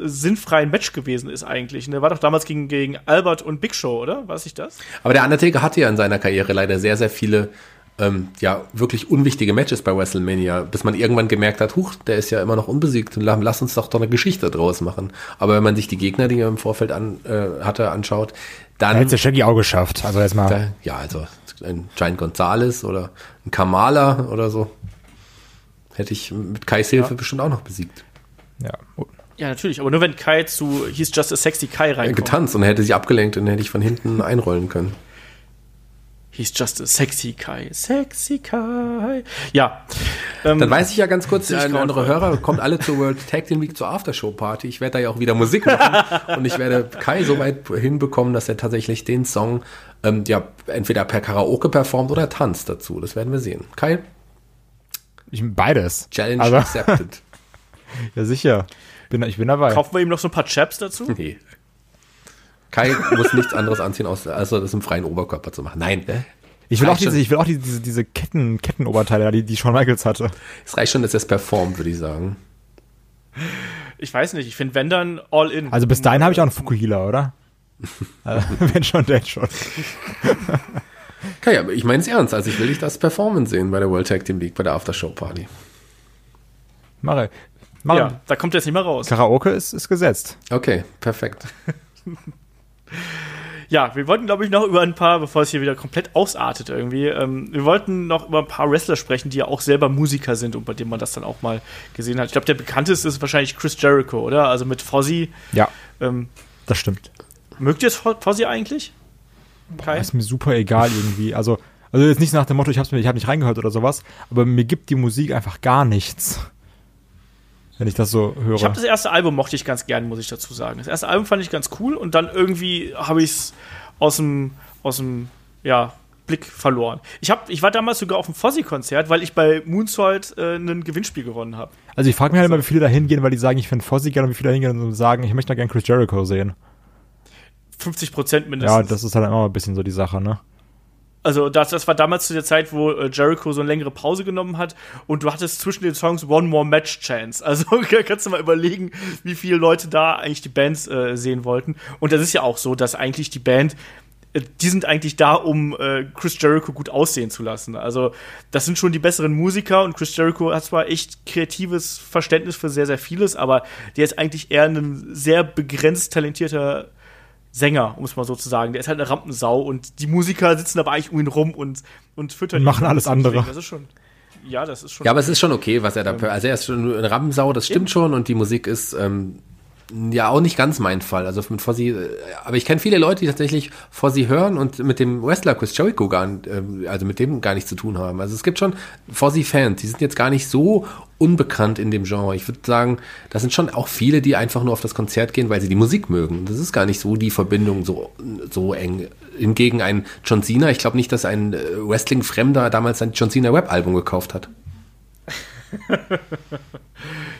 sinnfreien Match gewesen ist eigentlich. Ne? War doch damals gegen, gegen Albert und Big Show, oder? War es nicht das? Aber der Undertaker hatte ja in seiner Karriere leider sehr, sehr viele ähm, ja, wirklich unwichtige Matches bei WrestleMania, bis man irgendwann gemerkt hat, huch, der ist ja immer noch unbesiegt, la- lass uns doch doch eine Geschichte draus machen. Aber wenn man sich die Gegner, die er im Vorfeld an, äh, hatte, anschaut, Da dann, hätte der Shaggy auch geschafft. Also jetzt mal. da, ja, also ein Giant Gonzalez oder ein Kamala oder so, hätte ich mit Kais Hilfe bestimmt auch noch besiegt. Ja. Ja, natürlich, aber nur wenn Kai zu He's Just a Sexy Kai reinkommt. Getanzt und er hätte sich abgelenkt und dann hätte ich von hinten einrollen können. He's Just a Sexy Kai. Sexy Kai. Ja. Ähm, Dann weiß ich ja ganz kurz, ein andere grauenvoll. Hörer, kommt alle zur World Tag Team Week zur Aftershow Party. Ich werde da ja auch wieder Musik machen und ich werde Kai so weit hinbekommen, dass er tatsächlich den Song ähm, ja entweder per Karaoke performt oder tanzt dazu. Das werden wir sehen. Kai, Ich, beides. Challenge Also, accepted. ja, sicher. Bin, ich bin dabei. kaufen wir ihm noch so ein paar Chaps dazu? Nee. Kai muss nichts anderes anziehen, außer also das im freien Oberkörper zu machen. Nein. Ich will auch diese, schon. ich will auch die- diese, diese Ketten, Kettenoberteile, die, die Shawn Michaels hatte. Es reicht schon, dass er es performt, würde ich sagen. Ich weiß nicht, ich finde, wenn dann all in. Also bis dahin habe ich auch einen Fukuhila, oder? Also, wenn schon, denn schon. Kai, aber ich meine es ernst. Also ich will dich das performen sehen bei der World Tag Team League, bei der Aftershow Party. Mache. Mache. Ja, da kommt jetzt nicht mehr raus. Karaoke ist, ist gesetzt. Okay, perfekt. Ja, wir wollten, glaube ich, noch über ein paar, bevor es hier wieder komplett ausartet irgendwie, ähm, wir wollten noch über ein paar Wrestler sprechen, die ja auch selber Musiker sind und bei denen man das dann auch mal gesehen hat. Ich glaube, der bekannteste ist wahrscheinlich Chris Jericho, oder? Also mit Fozzy. Ja, Ähm, das stimmt. mögt ihr Fo- Fozzy eigentlich? Kai? Ist mir super egal irgendwie. Also, also jetzt nicht nach dem Motto, ich habe ich hab nicht reingehört oder sowas, aber mir gibt die Musik einfach gar nichts. Wenn ich das so höre. Ich habe das erste Album mochte ich ganz gern, muss ich dazu sagen. Das erste Album fand ich ganz cool und dann irgendwie habe ich es aus dem aus dem ja, Blick verloren. Ich habe ich war damals sogar auf einem Fozzy Konzert, weil ich bei Moonsault äh, ein Gewinnspiel gewonnen habe. also ich frage mich halt immer, wie viele da hingehen, weil die sagen, ich finde Fozzy gerne und wie viele da hingehen und sagen, ich möchte da gerne Chris Jericho sehen. 50 Prozent mindestens. Ja, das ist halt immer ein bisschen so die Sache, ne? Also das, das war damals zu der Zeit, wo äh, Jericho so eine längere Pause genommen hat und du hattest zwischen den Songs One More Match Chance. Also kannst du mal überlegen, wie viele Leute da eigentlich die Bands äh, sehen wollten. Und das ist ja auch so, dass eigentlich die Band, äh, die sind eigentlich da, um äh, Chris Jericho gut aussehen zu lassen. Also das sind schon die besseren Musiker und Chris Jericho hat zwar echt kreatives Verständnis für sehr, sehr vieles, aber der ist eigentlich eher ein sehr begrenzt talentierter Sänger, um es mal so zu sagen. Der ist halt eine Rampensau und die Musiker sitzen aber eigentlich um ihn rum und, und füttern Und machen ihn. alles andere. Das ist schon. Ja, das ist schon. Ja, aber es ist schon okay, was er da. Also er ist schon eine Rammensau, das stimmt schon, und die Musik ist ähm, ja auch nicht ganz mein Fall. Also mit Fozzy, äh, aber ich kenne viele Leute, die tatsächlich Fozzy hören und mit dem Wrestler Chris Jericho gar, ähm, also mit dem gar nichts zu tun haben. Also es gibt schon Fozzy-Fans, die sind jetzt gar nicht so unbekannt in dem Genre. Ich würde sagen, das sind schon auch viele, die einfach nur auf das Konzert gehen, weil sie die Musik mögen. Das ist gar nicht so die Verbindung so, so eng. Hingegen ein John Cena, ich glaube nicht, dass ein äh, Wrestling-Fremder damals ein John Cena Web-Album gekauft hat.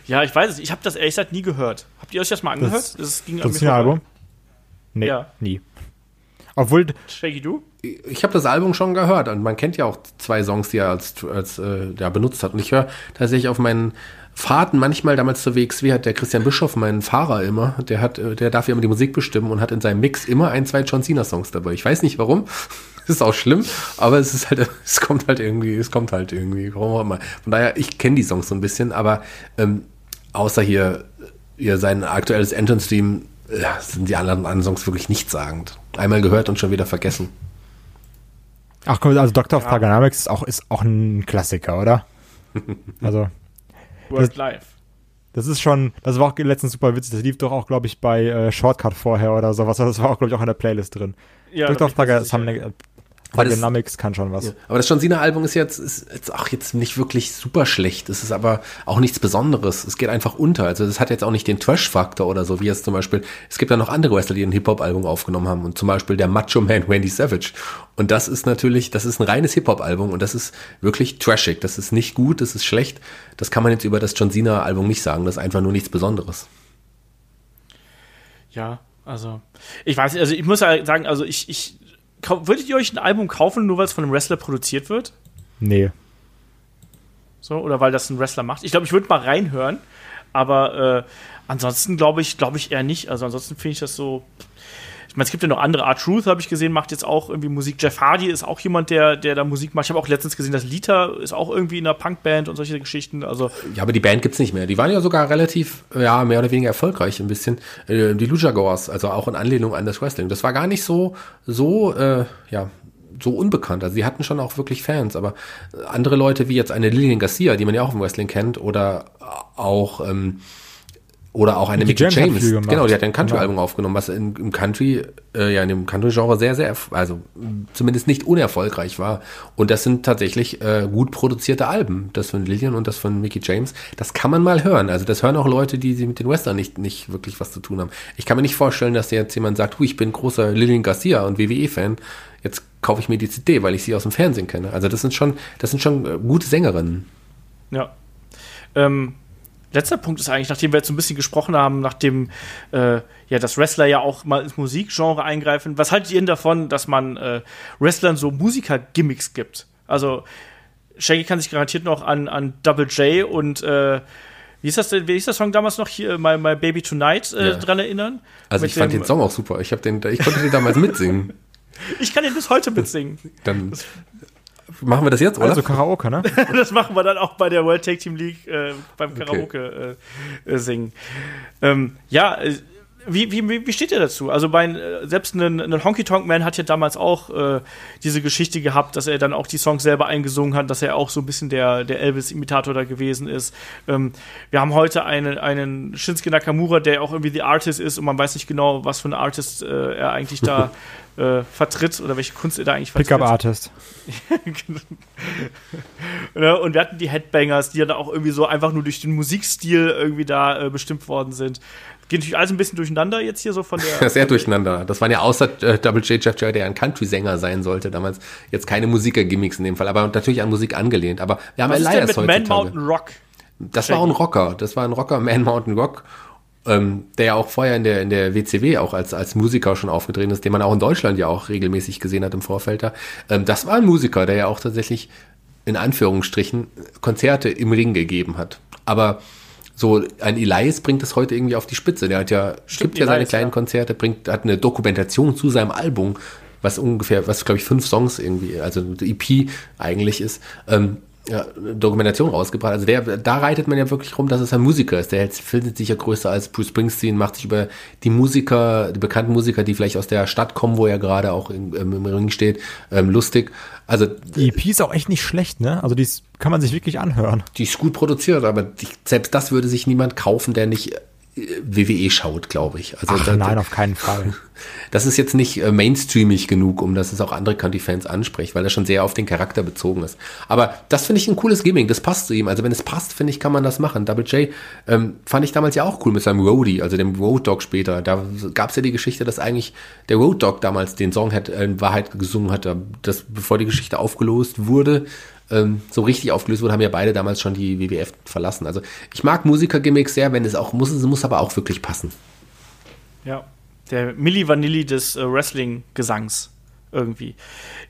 ja, ich weiß es. Ich habe das ehrlich gesagt nie gehört. Habt ihr euch das mal angehört? Das- ging an Das ist ein vorbei. Album? Nee, Ja. nie. Obwohl, Shaggy, du? ich habe das Album schon gehört und man kennt ja auch zwei Songs, die er als, als äh, ja, benutzt hat. Und ich höre tatsächlich auf meinen Fahrten manchmal damals zur WXW hat der Christian Bischoff, mein Fahrer immer, der hat, äh, der darf ja immer die Musik bestimmen und hat in seinem Mix immer ein, zwei John Cena Songs dabei. Ich weiß nicht warum. Das ist auch schlimm, aber es ist halt, es kommt halt irgendwie, es kommt halt irgendwie, warum auch immer. Von daher, ich kenne die Songs so ein bisschen, aber ähm, außer hier, hier sein aktuelles Entrance-Theme, ja, sind die anderen, anderen Songs wirklich nichtssagend. Einmal gehört und schon wieder vergessen. ach komm, also Doctor of Thugonomics ist auch, ist auch ein Klassiker, oder? Also, Work Live. das ist schon, das war auch letztens super witzig. Das lief doch auch, glaube ich, bei äh, Shortcut vorher oder sowas. Das war auch, glaube ich, auch in der Playlist drin. Ja, Doctor of mir das- Thugonomics kann schon was. Aber das John Cena-Album ist jetzt, ist jetzt auch jetzt nicht wirklich super schlecht. Es ist aber auch nichts Besonderes. Es geht einfach unter. Also das hat jetzt auch nicht den Trash-Faktor oder so, wie es zum Beispiel, es gibt ja noch andere Wrestler, die ein Hip-Hop-Album aufgenommen haben. Und zum Beispiel der Macho Man Randy Savage. Und das ist natürlich, das ist ein reines Hip-Hop-Album und das ist wirklich trashig. Das ist nicht gut, das ist schlecht. Das kann man jetzt über das John Cena-Album nicht sagen. Das ist einfach nur nichts Besonderes. Ja, also. Ich weiß also ich muss ja sagen, also ich, ich würdet ihr euch ein Album kaufen, nur weil es von einem Wrestler produziert wird? Nee. So, oder weil das ein Wrestler macht? Ich glaube, ich würde mal reinhören, aber äh, ansonsten glaube ich, glaube ich eher nicht. Also ansonsten finde ich das so. Ich meine, es gibt ja noch andere. Art Truth habe ich gesehen, macht jetzt auch irgendwie Musik. Jeff Hardy ist auch jemand, der, der da Musik macht. Ich habe auch letztens gesehen, dass Lita ist auch irgendwie in einer Punkband und solche Geschichten. Also Ja, aber die Band gibt's nicht mehr. Die waren ja sogar relativ, ja, mehr oder weniger erfolgreich ein bisschen. Äh, die Lucha Goers, also auch in Anlehnung an das Wrestling. Das war gar nicht so, so, äh, ja, so unbekannt. Also die hatten schon auch wirklich Fans, aber andere Leute wie jetzt eine Lillian Garcia, die man ja auch im Wrestling kennt, oder auch, ähm, oder auch eine Mickey James James. Genau, die hat ein Country-Album Genau. aufgenommen, was in, im Country, äh, ja, in dem Country-Genre sehr, sehr, also zumindest nicht unerfolgreich war. Und das sind tatsächlich äh, gut produzierte Alben. Das von Lillian und das von Mickey James. Das kann man mal hören. Also das hören auch Leute, die, die mit den Western nicht, nicht wirklich was zu tun haben. Ich kann mir nicht vorstellen, dass jetzt jemand sagt, ich bin großer Lillian Garcia und WWE-Fan. Jetzt kaufe ich mir die CD, weil ich sie aus dem Fernsehen kenne. Also das sind schon, das sind schon äh, gute Sängerinnen. Ja. Ähm, letzter Punkt ist eigentlich, nachdem wir jetzt so ein bisschen gesprochen haben, nachdem äh, ja das Wrestler ja auch mal ins Musikgenre eingreifen, was haltet ihr denn davon, dass man äh, Wrestlern so Musiker-Gimmicks gibt? Also Shaggy kann sich garantiert noch an, an Double J und äh, wie ist das denn, wie ist der Song damals noch hier, My, My Baby Tonight, äh, Ja. dran erinnern? Also Mit ich fand den Song auch super. Ich, den, ich konnte den damals mitsingen. Ich kann den bis heute mitsingen. Dann machen wir das jetzt, oder? Also Karaoke, ne? das machen wir dann auch bei der World Take Team League äh, beim Karaoke äh, äh, singen. Ähm, ja, äh, wie, wie, wie steht ihr dazu? Also bei äh, selbst ein, ein Honky Tonk Man hat ja damals auch äh, diese Geschichte gehabt, dass er dann auch die Songs selber eingesungen hat, dass er auch so ein bisschen der, der Elvis-Imitator da gewesen ist. Ähm, wir haben heute einen, einen Shinsuke Nakamura, der auch irgendwie The Artist ist und man weiß nicht genau, was für ein Artist äh, er eigentlich da äh, vertritt oder welche Kunst er da eigentlich vertritt. Pickup Artist. Ne? Und wir hatten die Headbangers, die dann auch irgendwie so einfach nur durch den Musikstil irgendwie da äh, bestimmt worden sind. Geht natürlich alles ein bisschen durcheinander jetzt hier so von der. Sehr durcheinander. Das waren ja außer äh, Double J Jeff Jarrett, der ja ein Country-Sänger sein sollte damals, jetzt keine Musiker-Gimmicks in dem Fall, aber natürlich an Musik angelehnt. Aber wir haben Was ist denn Elias mit Man heutzutage. Mountain Rock? Das war auch ein Rocker. Das war ein Rocker, Man Mountain Rock, ähm, der ja auch vorher in der, in der WCW auch als, als Musiker schon aufgetreten ist, den man auch in Deutschland ja auch regelmäßig gesehen hat im Vorfeld da. Ähm, das war ein Musiker, der ja auch tatsächlich in Anführungsstrichen Konzerte im Ring gegeben hat. Aber so ein Elias bringt es heute irgendwie auf die Spitze. Der hat ja, gibt ja seine Elias, kleinen ja. Konzerte, bringt, hat eine Dokumentation zu seinem Album, was ungefähr, was glaube ich fünf Songs irgendwie, also eine EP eigentlich ist, ähm, ja, Dokumentation rausgebracht. Also der, da reitet man ja wirklich rum, dass es ein Musiker ist. Der hält- findet sich ja größer als Bruce Springsteen, macht sich über die Musiker, die bekannten Musiker, die vielleicht aus der Stadt kommen, wo er gerade auch in, ähm, im Ring steht, ähm, lustig. Also Die EP ist auch echt nicht schlecht, ne? Also die kann man sich wirklich anhören. die ist gut produziert, aber die, selbst das würde sich niemand kaufen, der nicht WWE schaut, glaube ich. Also Ach da, nein, auf keinen Fall. das ist jetzt nicht äh, mainstreamig genug, um dass es auch andere Country-Fans anspricht, weil das schon sehr auf den Charakter bezogen ist. Aber das finde ich ein cooles Gimmick, das passt zu ihm. Also wenn es passt, finde ich, kann man das machen. Double J ähm, fand ich damals ja auch cool mit seinem Roadie, also dem Road Dog später. Da gab es ja die Geschichte, dass eigentlich der Road Dog damals den Song hat, äh, in Wahrheit gesungen hat, das, bevor die Geschichte aufgelöst wurde. Ähm, so richtig aufgelöst wurde, haben ja beide damals schon die WWF verlassen. Also ich mag Musiker-Gimmicks sehr, wenn es auch muss, es muss aber auch wirklich passen. Ja. Der Milli Vanilli des äh, Wrestling-Gesangs irgendwie.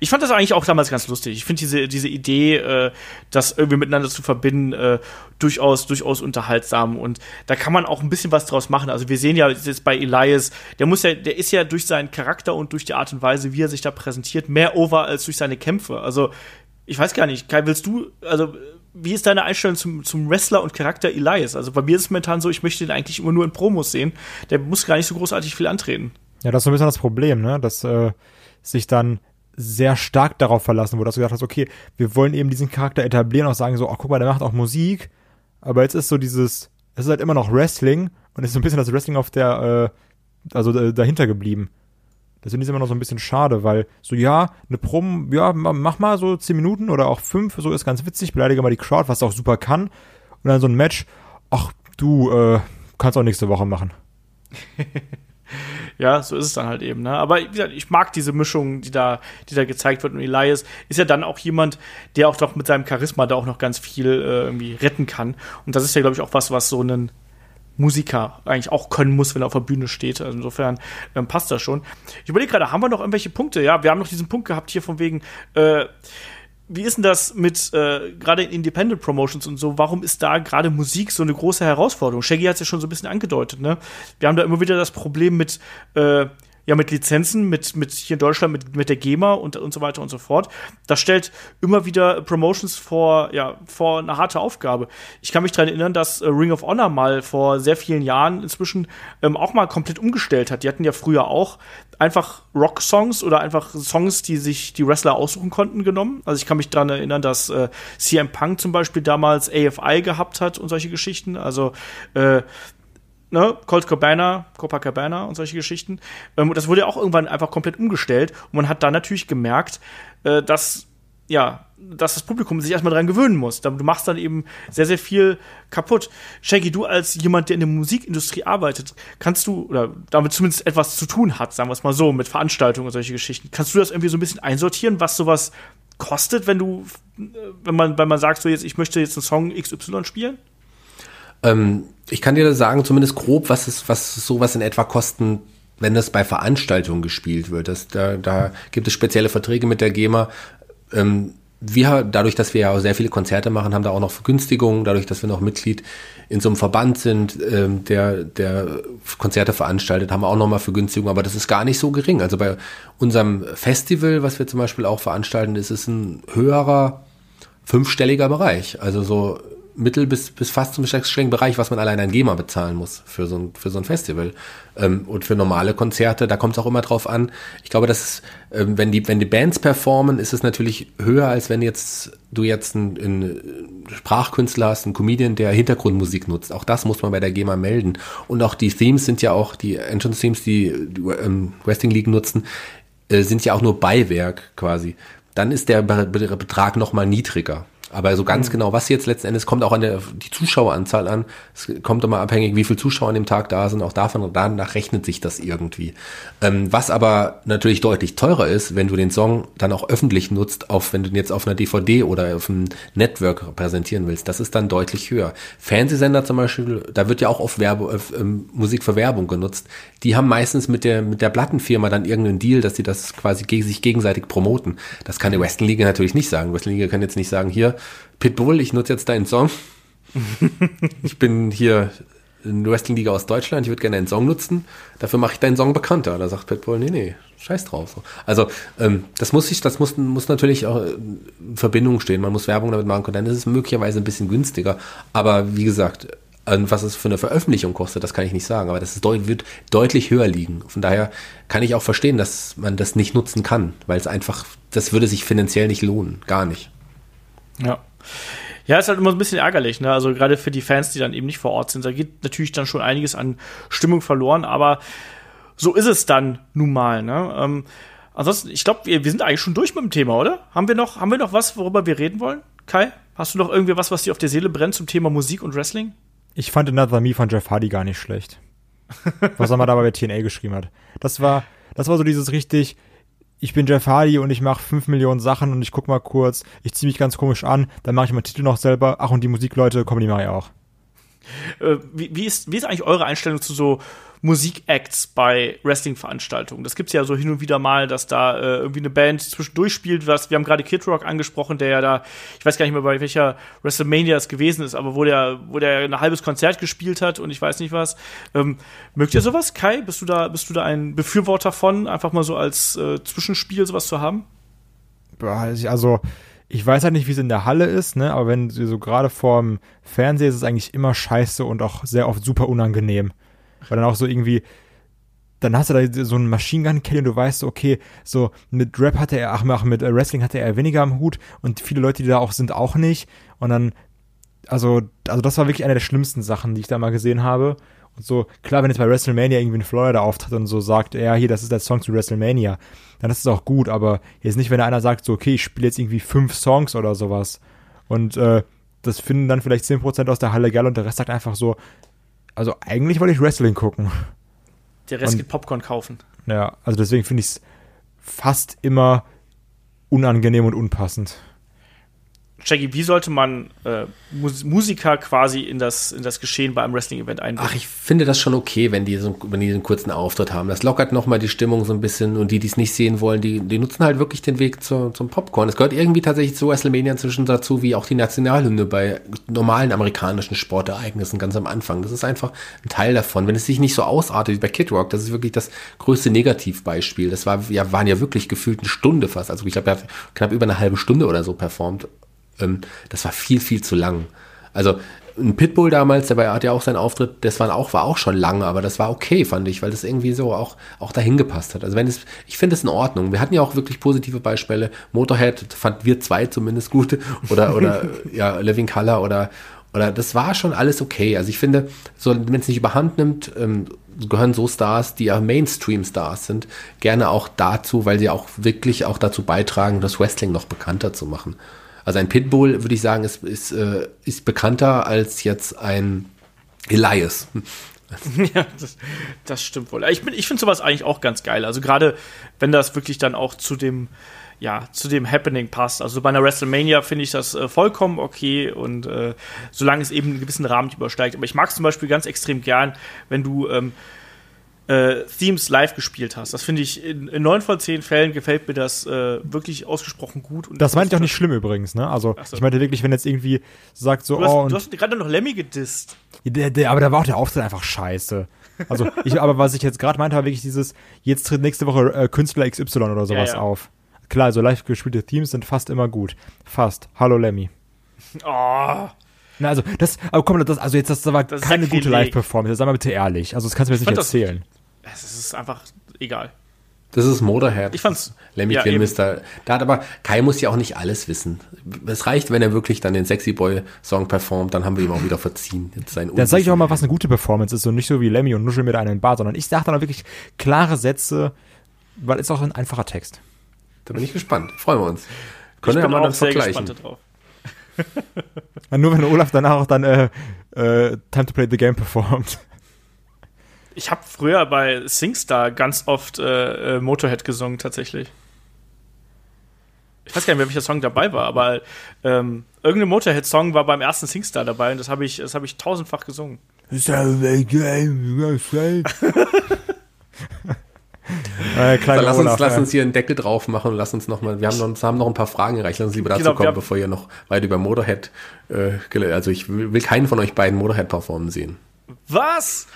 Ich fand das eigentlich auch damals ganz lustig. Ich finde diese, diese Idee, äh, das irgendwie miteinander zu verbinden, äh, durchaus, durchaus unterhaltsam. Und da kann man auch ein bisschen was draus machen. Also wir sehen ja jetzt bei Elias, der muss ja, der ist ja durch seinen Charakter und durch die Art und Weise, wie er sich da präsentiert, mehr over als durch seine Kämpfe. Also ich weiß gar nicht, Kai, willst du, also wie ist deine Einstellung zum, zum Wrestler und Charakter Elias? Also bei mir ist es momentan so, ich möchte den eigentlich immer nur in Promos sehen. Der muss gar nicht so großartig viel antreten. Ja, das ist so ein bisschen das Problem, ne? Dass äh, sich dann sehr stark darauf verlassen wurde, dass du gesagt hast, okay, wir wollen eben diesen Charakter etablieren und sagen so, ach guck mal, der macht auch Musik, aber jetzt ist so dieses, es ist halt immer noch Wrestling und ist so ein bisschen das Wrestling auf der, äh, also äh, dahinter geblieben. Das finde ich immer noch so ein bisschen schade, weil so, ja, eine Promo, ja, ma- mach mal so 10 Minuten oder auch 5, so ist ganz witzig, beleidige mal die Crowd, was auch super kann. Und dann so ein Match, ach du, äh, kannst auch nächste Woche machen. Ja, so ist es dann halt eben. Ne? Aber wie gesagt, ich mag diese Mischung, die da, die da gezeigt wird. Und Elias ist ja dann auch jemand, der auch doch mit seinem Charisma da auch noch ganz viel äh, irgendwie retten kann. Und das ist ja, glaube ich, auch was, was so ein Musiker eigentlich auch können muss, wenn er auf der Bühne steht. Also insofern ähm, passt das schon. Ich überlege gerade, haben wir noch irgendwelche Punkte? Ja, wir haben noch diesen Punkt gehabt hier von wegen, äh, wie ist denn das mit äh, gerade in Independent Promotions und so? Warum ist da gerade Musik so eine große Herausforderung? Shaggy hat es ja schon so ein bisschen angedeutet, ne? Wir haben da immer wieder das Problem mit äh, ja mit Lizenzen, mit mit hier in Deutschland mit mit der GEMA und und so weiter und so fort. Das stellt immer wieder Promotions vor ja vor eine harte Aufgabe. Ich kann mich daran erinnern, dass äh, Ring of Honor mal vor sehr vielen Jahren inzwischen ähm, auch mal komplett umgestellt hat. Die hatten ja früher auch einfach Rock-Songs oder einfach Songs, die sich die Wrestler aussuchen konnten, genommen. Also ich kann mich daran erinnern, dass äh, CM Punk zum Beispiel damals AFI gehabt hat und solche Geschichten. Also äh, ne, Colt Cabana, Copacabana und solche Geschichten. Ähm, das wurde ja auch irgendwann einfach komplett umgestellt. Und man hat da natürlich gemerkt, äh, dass ja, dass das Publikum sich erstmal dran gewöhnen muss. Du machst dann eben sehr, sehr viel kaputt. Shaggy, du als jemand, der in der Musikindustrie arbeitet, kannst du, oder damit zumindest etwas zu tun hat, sagen wir es mal so, mit Veranstaltungen und solche Geschichten, kannst du das irgendwie so ein bisschen einsortieren, was sowas kostet, wenn du, äh, wenn man, wenn man sagt, so jetzt, ich möchte jetzt einen Song XY spielen? Ähm, ich kann dir sagen, zumindest grob, was es, was sowas in etwa kosten, wenn das bei Veranstaltungen gespielt wird. Das, da, da gibt es spezielle Verträge mit der GEMA. Ähm, wir, dadurch, dass wir ja auch sehr viele Konzerte machen, haben da auch noch Vergünstigungen, dadurch, dass wir noch Mitglied in so einem Verband sind, ähm, der, der Konzerte veranstaltet, haben wir auch nochmal Vergünstigungen, aber das ist gar nicht so gering. Also bei unserem Festival, was wir zum Beispiel auch veranstalten, ist es ein höherer fünfstelliger Bereich. Also so mittel- bis, bis fast zum sechsstelligen Bereich, was man allein an GEMA bezahlen muss für so ein, für so ein Festival. Ähm, und für normale Konzerte, da kommt es auch immer drauf an. Ich glaube, dass ähm, wenn, die, wenn die Bands performen, ist es natürlich höher, als wenn jetzt du jetzt einen, einen Sprachkünstler hast, einen Comedian, der Hintergrundmusik nutzt. Auch das muss man bei der GEMA melden. Und auch die Themes sind ja auch, die Entrance-Themes, die, die ähm, Wrestling League nutzen, äh, sind ja auch nur Beiwerk quasi. Dann ist der Betrag nochmal niedriger. Aber so ganz mhm. genau, was jetzt letzten Endes kommt auch an der die Zuschaueranzahl an. Es kommt immer abhängig, wie viele Zuschauer an dem Tag da sind. Auch davon danach rechnet sich das irgendwie. Ähm, was aber natürlich deutlich teurer ist, wenn du den Song dann auch öffentlich nutzt, auf wenn du ihn jetzt auf einer DVD oder auf einem Network präsentieren willst, das ist dann deutlich höher. Fernsehsender zum Beispiel, da wird ja auch oft Werbe, äh, Musik für Werbung genutzt. Die haben meistens mit der mit der Plattenfirma dann irgendeinen Deal, dass sie das quasi gegen sich gegenseitig promoten. Das kann die Western Liga natürlich nicht sagen. Western Liga kann jetzt nicht sagen, hier Pitbull, ich nutze jetzt deinen Song. ich bin hier in Wrestling-Liga aus Deutschland, ich würde gerne einen Song nutzen, dafür mache ich deinen Song bekannter. Da sagt Pitbull, nee, nee, scheiß drauf. So. Also ähm, das muss ich, das muss, muss natürlich auch in Verbindung stehen. Man muss Werbung damit machen können, dann ist es möglicherweise ein bisschen günstiger. Aber wie gesagt, was es für eine Veröffentlichung kostet, das kann ich nicht sagen, aber das deut wird deutlich höher liegen. Von daher kann ich auch verstehen, dass man das nicht nutzen kann, weil es einfach, das würde sich finanziell nicht lohnen, gar nicht. Ja. Ja, ist halt immer ein bisschen ärgerlich, ne? Also gerade für die Fans, die dann eben nicht vor Ort sind, da geht natürlich dann schon einiges an Stimmung verloren, aber so ist es dann nun mal, ne? Ähm, ansonsten, ich glaube, wir, wir sind eigentlich schon durch mit dem Thema, oder? Haben wir noch, haben wir noch was, worüber wir reden wollen? Kai, hast du noch irgendwie was, was dir auf der Seele brennt zum Thema Musik und Wrestling? Ich fand Another Me von Jeff Hardy gar nicht schlecht. was er mal dabei bei TNA geschrieben hat. Das war, das war so dieses richtig, ich bin Jeff Hardy und ich mache fünf Millionen Sachen und ich guck mal kurz, ich ziehe mich ganz komisch an, dann mache ich meinen Titel noch selber. Ach, und die Musikleute, kommen die mache ich auch. Äh, wie, wie, ist, wie ist eigentlich eure Einstellung zu so Musikacts bei Wrestling-Veranstaltungen. Das gibt's ja so hin und wieder mal, dass da äh, irgendwie eine Band zwischendurch spielt. Was, wir haben gerade Kid Rock angesprochen, der ja da, ich weiß gar nicht mehr, bei welcher WrestleMania es gewesen ist, aber wo der, wo der ein halbes Konzert gespielt hat und ich weiß nicht was. Ähm, mögt ihr sowas, Kai? Bist du da, bist du da ein Befürworter von, einfach mal so als äh, Zwischenspiel sowas zu haben? Also, ich weiß halt nicht, wie es in der Halle ist, ne? Aber wenn so gerade vorm Fernseher ist es eigentlich immer scheiße und auch sehr oft super unangenehm. Weil dann auch so irgendwie, dann hast du da so einen Machine Gun Kelly und du weißt, okay, so mit Rap hatte er, ach, mit Wrestling hatte er weniger am Hut und viele Leute, die da auch sind, auch nicht. Und dann, also, also das war wirklich eine der schlimmsten Sachen, die ich da mal gesehen habe. Und so, klar, wenn jetzt bei WrestleMania irgendwie in Florida auftritt und so sagt, ja, hier, das ist der Song zu WrestleMania, dann ist es auch gut, aber jetzt nicht, wenn einer sagt, so, okay, ich spiele jetzt irgendwie fünf Songs oder sowas. Und äh, das finden dann vielleicht 10% aus der Halle geil und der Rest sagt einfach so, also eigentlich wollte ich Wrestling gucken. Der Rest und, geht Popcorn kaufen. Ja, also deswegen finde ich es fast immer unangenehm und unpassend. Jackie, wie sollte man äh, Musiker quasi in das, in das Geschehen bei einem Wrestling-Event einbinden? Ach, ich finde das schon okay, wenn die so, wenn die einen kurzen Auftritt haben. Das lockert nochmal die Stimmung so ein bisschen und die, die es nicht sehen wollen, die, die nutzen halt wirklich den Weg zu, zum Popcorn. Es gehört irgendwie tatsächlich zu WrestleMania inzwischen dazu, wie auch die Nationalhymne bei normalen amerikanischen Sportereignissen ganz am Anfang. Das ist einfach ein Teil davon. Wenn es sich nicht so ausartet wie bei Kid Rock, das ist wirklich das größte Negativbeispiel. Das war, ja, waren ja wirklich gefühlt eine Stunde fast. Also ich glaube, er hat knapp über eine halbe Stunde oder so performt ähm, das war viel, viel zu lang. Also ein Pitbull damals, der hat ja auch seinen Auftritt, das war auch, war auch schon lang, aber das war okay, fand ich, weil das irgendwie so auch, auch dahin gepasst hat. Also wenn es, ich finde es in Ordnung. Wir hatten ja auch wirklich positive Beispiele. Motorhead fand wir zwei zumindest gut oder, oder, ja, Living Color oder, oder das war schon alles okay. Also ich finde, so, wenn es nicht überhand nimmt, ähm, gehören so Stars, die ja Mainstream-Stars sind, gerne auch dazu, weil sie auch wirklich auch dazu beitragen, das Wrestling noch bekannter zu machen. Also ein Pitbull, würde ich sagen, ist, ist, äh, ist bekannter als jetzt ein Elias. ja, das, das stimmt wohl. Ich, bin- ich finde sowas eigentlich auch ganz geil. Also gerade, wenn das wirklich dann auch zu dem, ja, zu dem Happening passt. Also bei einer WrestleMania finde ich das äh, vollkommen okay und äh, solange es eben einen gewissen Rahmen übersteigt. Aber ich mag es zum Beispiel ganz extrem gern, wenn du ähm, äh, Themes live gespielt hast. Das finde ich in, in neun von zehn Fällen gefällt mir das äh, wirklich ausgesprochen gut. Und Das meinte ich auch nicht schlimm übrigens, ne? Also, so. ich meinte wirklich, wenn jetzt irgendwie sagt so, Du hast, oh, du hast gerade noch Lemmy gedisst. der, der, aber da war auch der Auftritt einfach scheiße. Also, ich, aber was ich jetzt gerade meinte, war wirklich dieses, jetzt tritt nächste Woche äh, Künstler XY oder sowas ja. auf. Klar, so live gespielte Themes sind fast immer gut. Fast. Hallo Lemmy. Oh, Na, also, das, aber komm, das, also jetzt, das war Das keine gute. Live-Performance. Sag mal bitte ehrlich. Also, das kannst du mir jetzt nicht erzählen. Es ist einfach egal. Das ist Motorhead. Ich fand's- Lemmy ja, ist da. Da hat aber, Kai muss ja auch nicht alles wissen. Es reicht, wenn er wirklich dann den Sexy Boy Song performt, dann haben wir ihm auch wieder verziehen. Jetzt sein Dann sage ich auch mal, was eine gute Performance ist und nicht so wie Lemmy und nuschel mir da einen in den Bart, sondern ich sage dann auch wirklich klare Sätze, weil es auch ein einfacher Text. Da bin ich gespannt. Freuen wir uns. Können wir bin mal auch dann sehr vergleichen. gespannt drauf. Ja, nur wenn Olaf danach auch dann äh, äh, Time to Play the Game performt. Ich habe früher bei SingStar ganz oft äh, äh, Motorhead gesungen, tatsächlich. Ich weiß gar nicht mehr, welcher Song dabei war, aber ähm, irgendein Motorhead-Song war beim ersten SingStar dabei und das habe ich, das hab ich tausendfach gesungen. äh, kleiner lass uns, Olaf, lass uns hier einen Deckel drauf machen und lass uns noch mal, wir haben noch, haben noch ein paar Fragen erreicht, lass uns lieber dazu Genau, kommen, bevor ihr noch weit über Motorhead, äh, also ich will, will keinen von euch beiden Motorhead performen sehen. Was?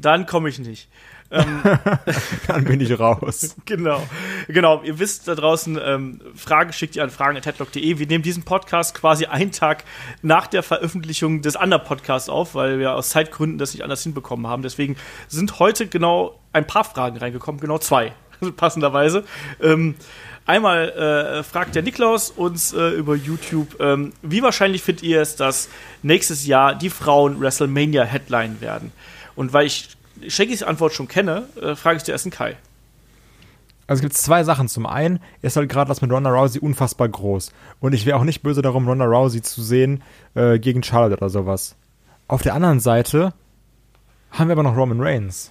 Dann komme ich nicht. Dann bin ich raus. Genau. Genau. Ihr wisst da draußen, ähm, Fragen schickt ihr an fragen.headlock.de. Wir nehmen diesen Podcast quasi einen Tag nach der Veröffentlichung des anderen Podcasts auf, weil wir aus Zeitgründen das nicht anders hinbekommen haben. Deswegen sind heute genau ein paar Fragen reingekommen, genau zwei, passenderweise. Ähm, einmal äh, fragt der Niklaus uns äh, über YouTube, ähm, wie wahrscheinlich findet ihr es, dass nächstes Jahr die Frauen WrestleMania Headline werden? Und weil ich Shaggys Antwort schon kenne, äh, frage ich zuerst den Kai. Also es gibt zwei Sachen. Zum einen ist halt gerade das mit Ronda Rousey unfassbar groß. Und ich wäre auch nicht böse darum, Ronda Rousey zu sehen äh, gegen Charlotte oder sowas. Auf der anderen Seite haben wir aber noch Roman Reigns.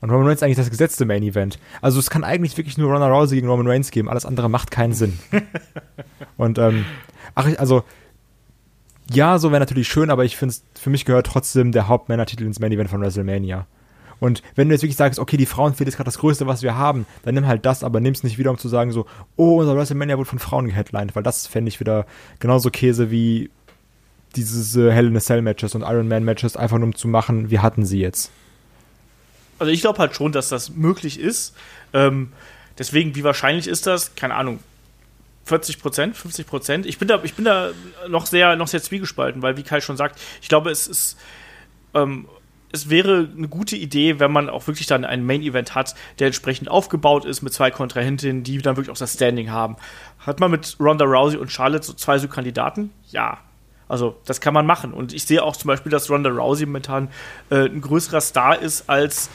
Und Roman Reigns ist eigentlich das gesetzte Main Event. Also es kann eigentlich wirklich nur Ronda Rousey gegen Roman Reigns geben. Alles andere macht keinen Sinn. Und ähm, ach, ich- also ja, so wäre natürlich schön, aber ich finde, für mich gehört trotzdem der Hauptmännertitel ins Main Event von WrestleMania. Und wenn du jetzt wirklich sagst, okay, die Frauenfehde ist gerade das Größte, was wir haben, dann nimm halt das, aber nimm's nicht wieder, um zu sagen so, oh, unser WrestleMania wurde von Frauen geheadlined, weil das fände ich wieder genauso Käse wie dieses äh, Hell in a Cell Matches und Iron Man Matches, einfach nur um zu machen, wir hatten sie jetzt. Also ich glaube halt schon, dass das möglich ist. Ähm, deswegen, wie wahrscheinlich ist das? Keine Ahnung. 40 Prozent, 50 Prozent. Ich bin da, ich bin da noch sehr, noch sehr zwiegespalten, weil wie Kai schon sagt, ich glaube, es ist, ähm, es wäre eine gute Idee, wenn man auch wirklich dann ein Main Event hat, der entsprechend aufgebaut ist mit zwei Kontrahentinnen, die dann wirklich auch das Standing haben. Hat man mit Ronda Rousey und Charlotte so zwei so Kandidaten? Ja. Also, das kann man machen. Und ich sehe auch zum Beispiel, dass Ronda Rousey momentan äh, ein größerer Star ist als,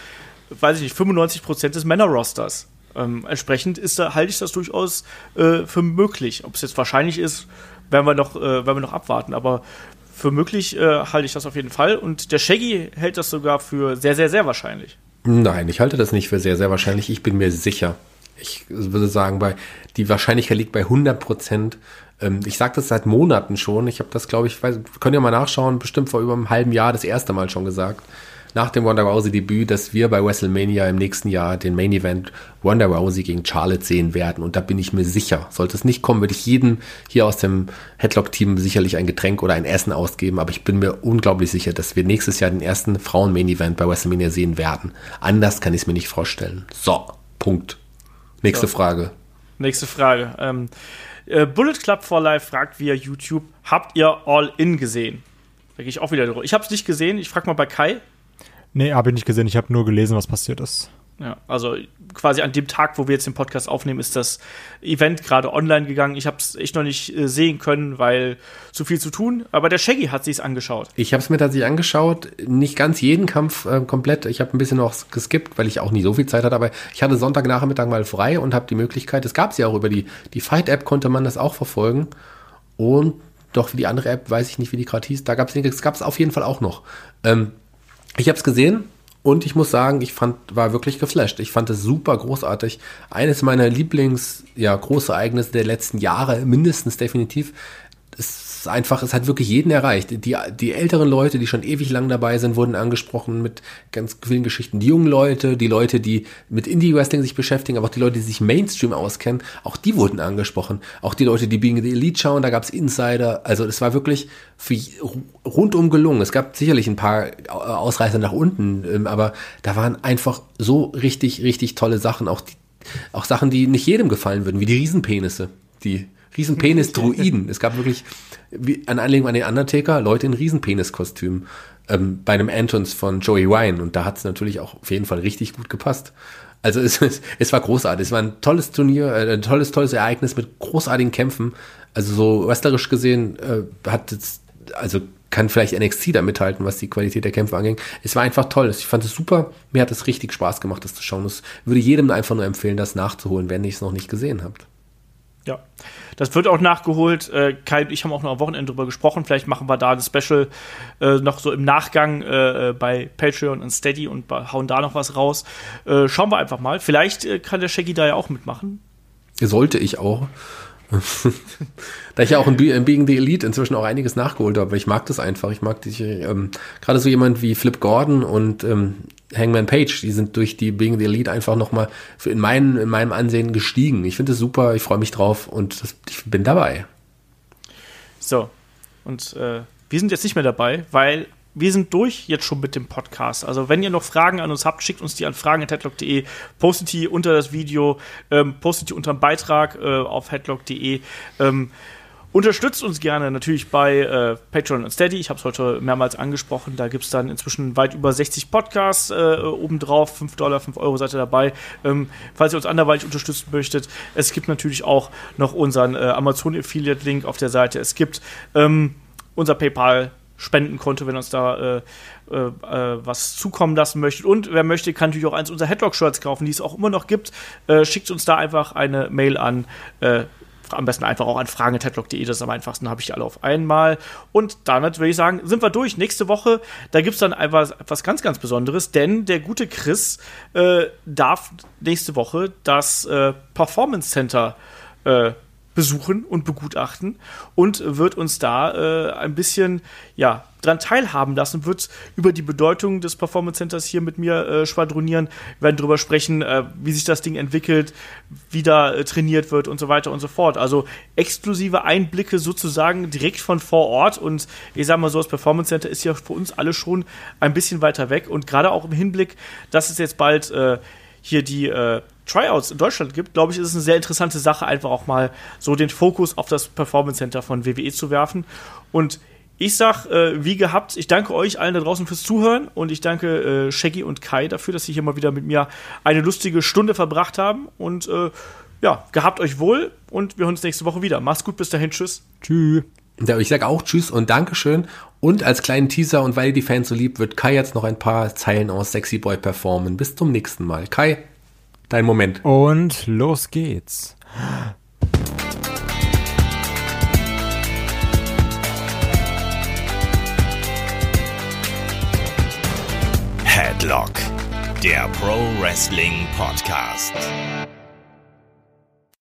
weiß ich nicht, 95% des Männerrosters. Ähm, entsprechend ist da, halte ich das durchaus äh, für möglich. Ob es jetzt wahrscheinlich ist, werden wir noch, äh, werden wir noch abwarten. Aber für möglich äh, halte ich das auf jeden Fall. Und der Shaggy hält das sogar für sehr, sehr, sehr wahrscheinlich. Nein, ich halte das nicht für sehr, sehr wahrscheinlich. Ich bin mir sicher. Ich würde sagen, bei die Wahrscheinlichkeit liegt bei 100 Prozent. Ähm, ich sage das seit Monaten schon. Ich habe das, glaube ich, weiß, könnt ihr mal nachschauen, bestimmt vor über einem halben Jahr das erste Mal schon gesagt. Nach dem Ronda Rousey Debüt, dass wir bei WrestleMania im nächsten Jahr den Main Event Ronda Rousey gegen Charlotte sehen werden. Und da bin ich mir sicher. Sollte es nicht kommen, würde ich jedem hier aus dem Headlock-Team sicherlich ein Getränk oder ein Essen ausgeben. Aber ich bin mir unglaublich sicher, dass wir nächstes Jahr den ersten Frauen-Main Event bei WrestleMania sehen werden. Anders kann ich es mir nicht vorstellen. So, Punkt. Nächste So. Frage. Nächste Frage. Ähm, äh, Bullet Club for Life fragt via YouTube: Habt ihr All In gesehen? Da gehe ich auch wieder drüber. Ich habe es nicht gesehen. Ich frage mal bei Kai. Nee, habe ich nicht gesehen, ich habe nur gelesen, was passiert ist. Ja, also quasi an dem Tag, wo wir jetzt den Podcast aufnehmen, ist das Event gerade online gegangen. Ich habe es echt noch nicht äh, sehen können, weil zu viel zu tun. Aber der Shaggy hat sich's angeschaut. Ich habe es mir tatsächlich angeschaut, nicht ganz jeden Kampf äh, komplett. Ich habe ein bisschen noch geskippt, weil ich auch nicht so viel Zeit hatte. Aber ich hatte Sonntagnachmittag mal frei und habe die Möglichkeit. Es gab sie auch über die die Fight App konnte man das auch verfolgen und doch für die andere App weiß ich nicht, wie die gerade hieß. Da gab es es gab es auf jeden Fall auch noch. Ähm, Ich habe es gesehen und ich muss sagen, ich fand, war wirklich geflasht. Ich fand es super großartig. Eines meiner Lieblings, ja, Großereignisse der letzten Jahre, mindestens definitiv. Es ist einfach, es hat wirklich jeden erreicht. Die, die älteren Leute, die schon ewig lang dabei sind, wurden angesprochen mit ganz vielen Geschichten. Die jungen Leute, die Leute, die mit Indie-Wrestling sich beschäftigen, aber auch die Leute, die sich Mainstream auskennen, auch die wurden angesprochen. Auch die Leute, die Being the Elite schauen, da gab es Insider. Also es war wirklich für, rundum gelungen. Es gab sicherlich ein paar Ausreißer nach unten, ähm, aber da waren einfach so richtig, richtig tolle Sachen. Auch, die, auch Sachen, die nicht jedem gefallen würden, wie die Riesenpenisse. Die Riesenpenis-Druiden. es gab wirklich, wie an Anlehnung an den Undertaker, Leute in Riesenpenis-Kostümen ähm, bei einem Entrance von Joey Wine. Und da hat es natürlich auch auf jeden Fall richtig gut gepasst. Also es, es, es war großartig. Es war ein tolles Turnier, äh, ein tolles, tolles Ereignis mit großartigen Kämpfen. Also so wrestlerisch gesehen äh, hat jetzt, also kann vielleicht NXT da mithalten, was die Qualität der Kämpfe anging. Es war einfach toll. Ich fand es super. Mir hat es richtig Spaß gemacht, das zu schauen. Ich würde jedem einfach nur empfehlen, das nachzuholen, wenn ihr es noch nicht gesehen habt. Ja, das wird auch nachgeholt. Äh, Kai und ich haben auch noch am Wochenende drüber gesprochen. Vielleicht machen wir da ein Special äh, noch so im Nachgang äh, äh bei Patreon und Steady und hauen da noch was raus. Äh, schauen wir einfach mal. Vielleicht äh, kann der Shaggy da ja auch mitmachen. Sollte ich auch. Da ich ja auch in, in Being the Elite inzwischen auch einiges nachgeholt habe, ich mag das einfach. Ich mag dich, ähm, gerade so jemand wie Flip Gordon und ähm, Hangman Page, die sind durch die Being the Elite einfach nochmal in, mein, in meinem Ansehen gestiegen. Ich finde es super, ich freue mich drauf und das, ich bin dabei. So, und äh, wir sind jetzt nicht mehr dabei, weil wir sind durch jetzt schon mit dem Podcast. Also wenn ihr noch Fragen an uns habt, schickt uns die an fragen.headlock.de, postet die unter das Video, ähm, postet die unter dem Beitrag äh, auf headlock.de. Ähm, Unterstützt uns gerne natürlich bei äh, Patreon und Steady. Ich habe es heute mehrmals angesprochen. Da gibt es dann inzwischen weit über 60 Podcasts äh, obendrauf. 5 Dollar, 5 Euro seid ihr dabei. Ähm, falls ihr uns anderweitig unterstützen möchtet. Es gibt natürlich auch noch unseren äh, Amazon Affiliate Link auf der Seite. Es gibt ähm, unser PayPal Spendenkonto, wenn uns da äh, äh, äh, was zukommen lassen möchtet. Und wer möchte, kann natürlich auch eins unserer Headlock-Shirts kaufen, die es auch immer noch gibt. Äh, schickt uns da einfach eine Mail an äh, am besten einfach auch an fragen.headlock.de, das ist am einfachsten, habe ich alle auf einmal. Und damit würde ich sagen, sind wir durch. Nächste Woche, da gibt es dann einfach etwas ganz, ganz Besonderes, denn der gute Chris äh, darf nächste Woche das äh, Performance Center äh, besuchen und begutachten und wird uns da äh, ein bisschen ja dran teilhaben lassen, wird über die Bedeutung des Performance Centers hier mit mir äh, schwadronieren, wir werden darüber sprechen, äh, wie sich das Ding entwickelt, wie da äh, trainiert wird und so weiter und so fort. Also exklusive Einblicke sozusagen direkt von vor Ort und ich sag mal so, das Performance Center ist ja für uns alle schon ein bisschen weiter weg und gerade auch im Hinblick, dass es jetzt bald äh, hier die äh, Tryouts in Deutschland gibt, glaube ich, ist es eine sehr interessante Sache, einfach auch mal so den Fokus auf das Performance Center von WWE zu werfen. Und ich sag, äh, wie gehabt, ich danke euch allen da draußen fürs Zuhören und ich danke äh, Shaggy und Kai dafür, dass sie hier mal wieder mit mir eine lustige Stunde verbracht haben. Und äh, ja, gehabt euch wohl und wir hören uns nächste Woche wieder. Macht's gut, bis dahin, tschüss. Tschüss. Ich sage auch Tschüss und Dankeschön. Und als kleinen Teaser und weil ihr die Fans so liebt, wird Kai jetzt noch ein paar Zeilen aus Sexy Boy performen. Bis zum nächsten Mal. Kai, dein Moment. Und los geht's. Headlock, der Pro Wrestling Podcast.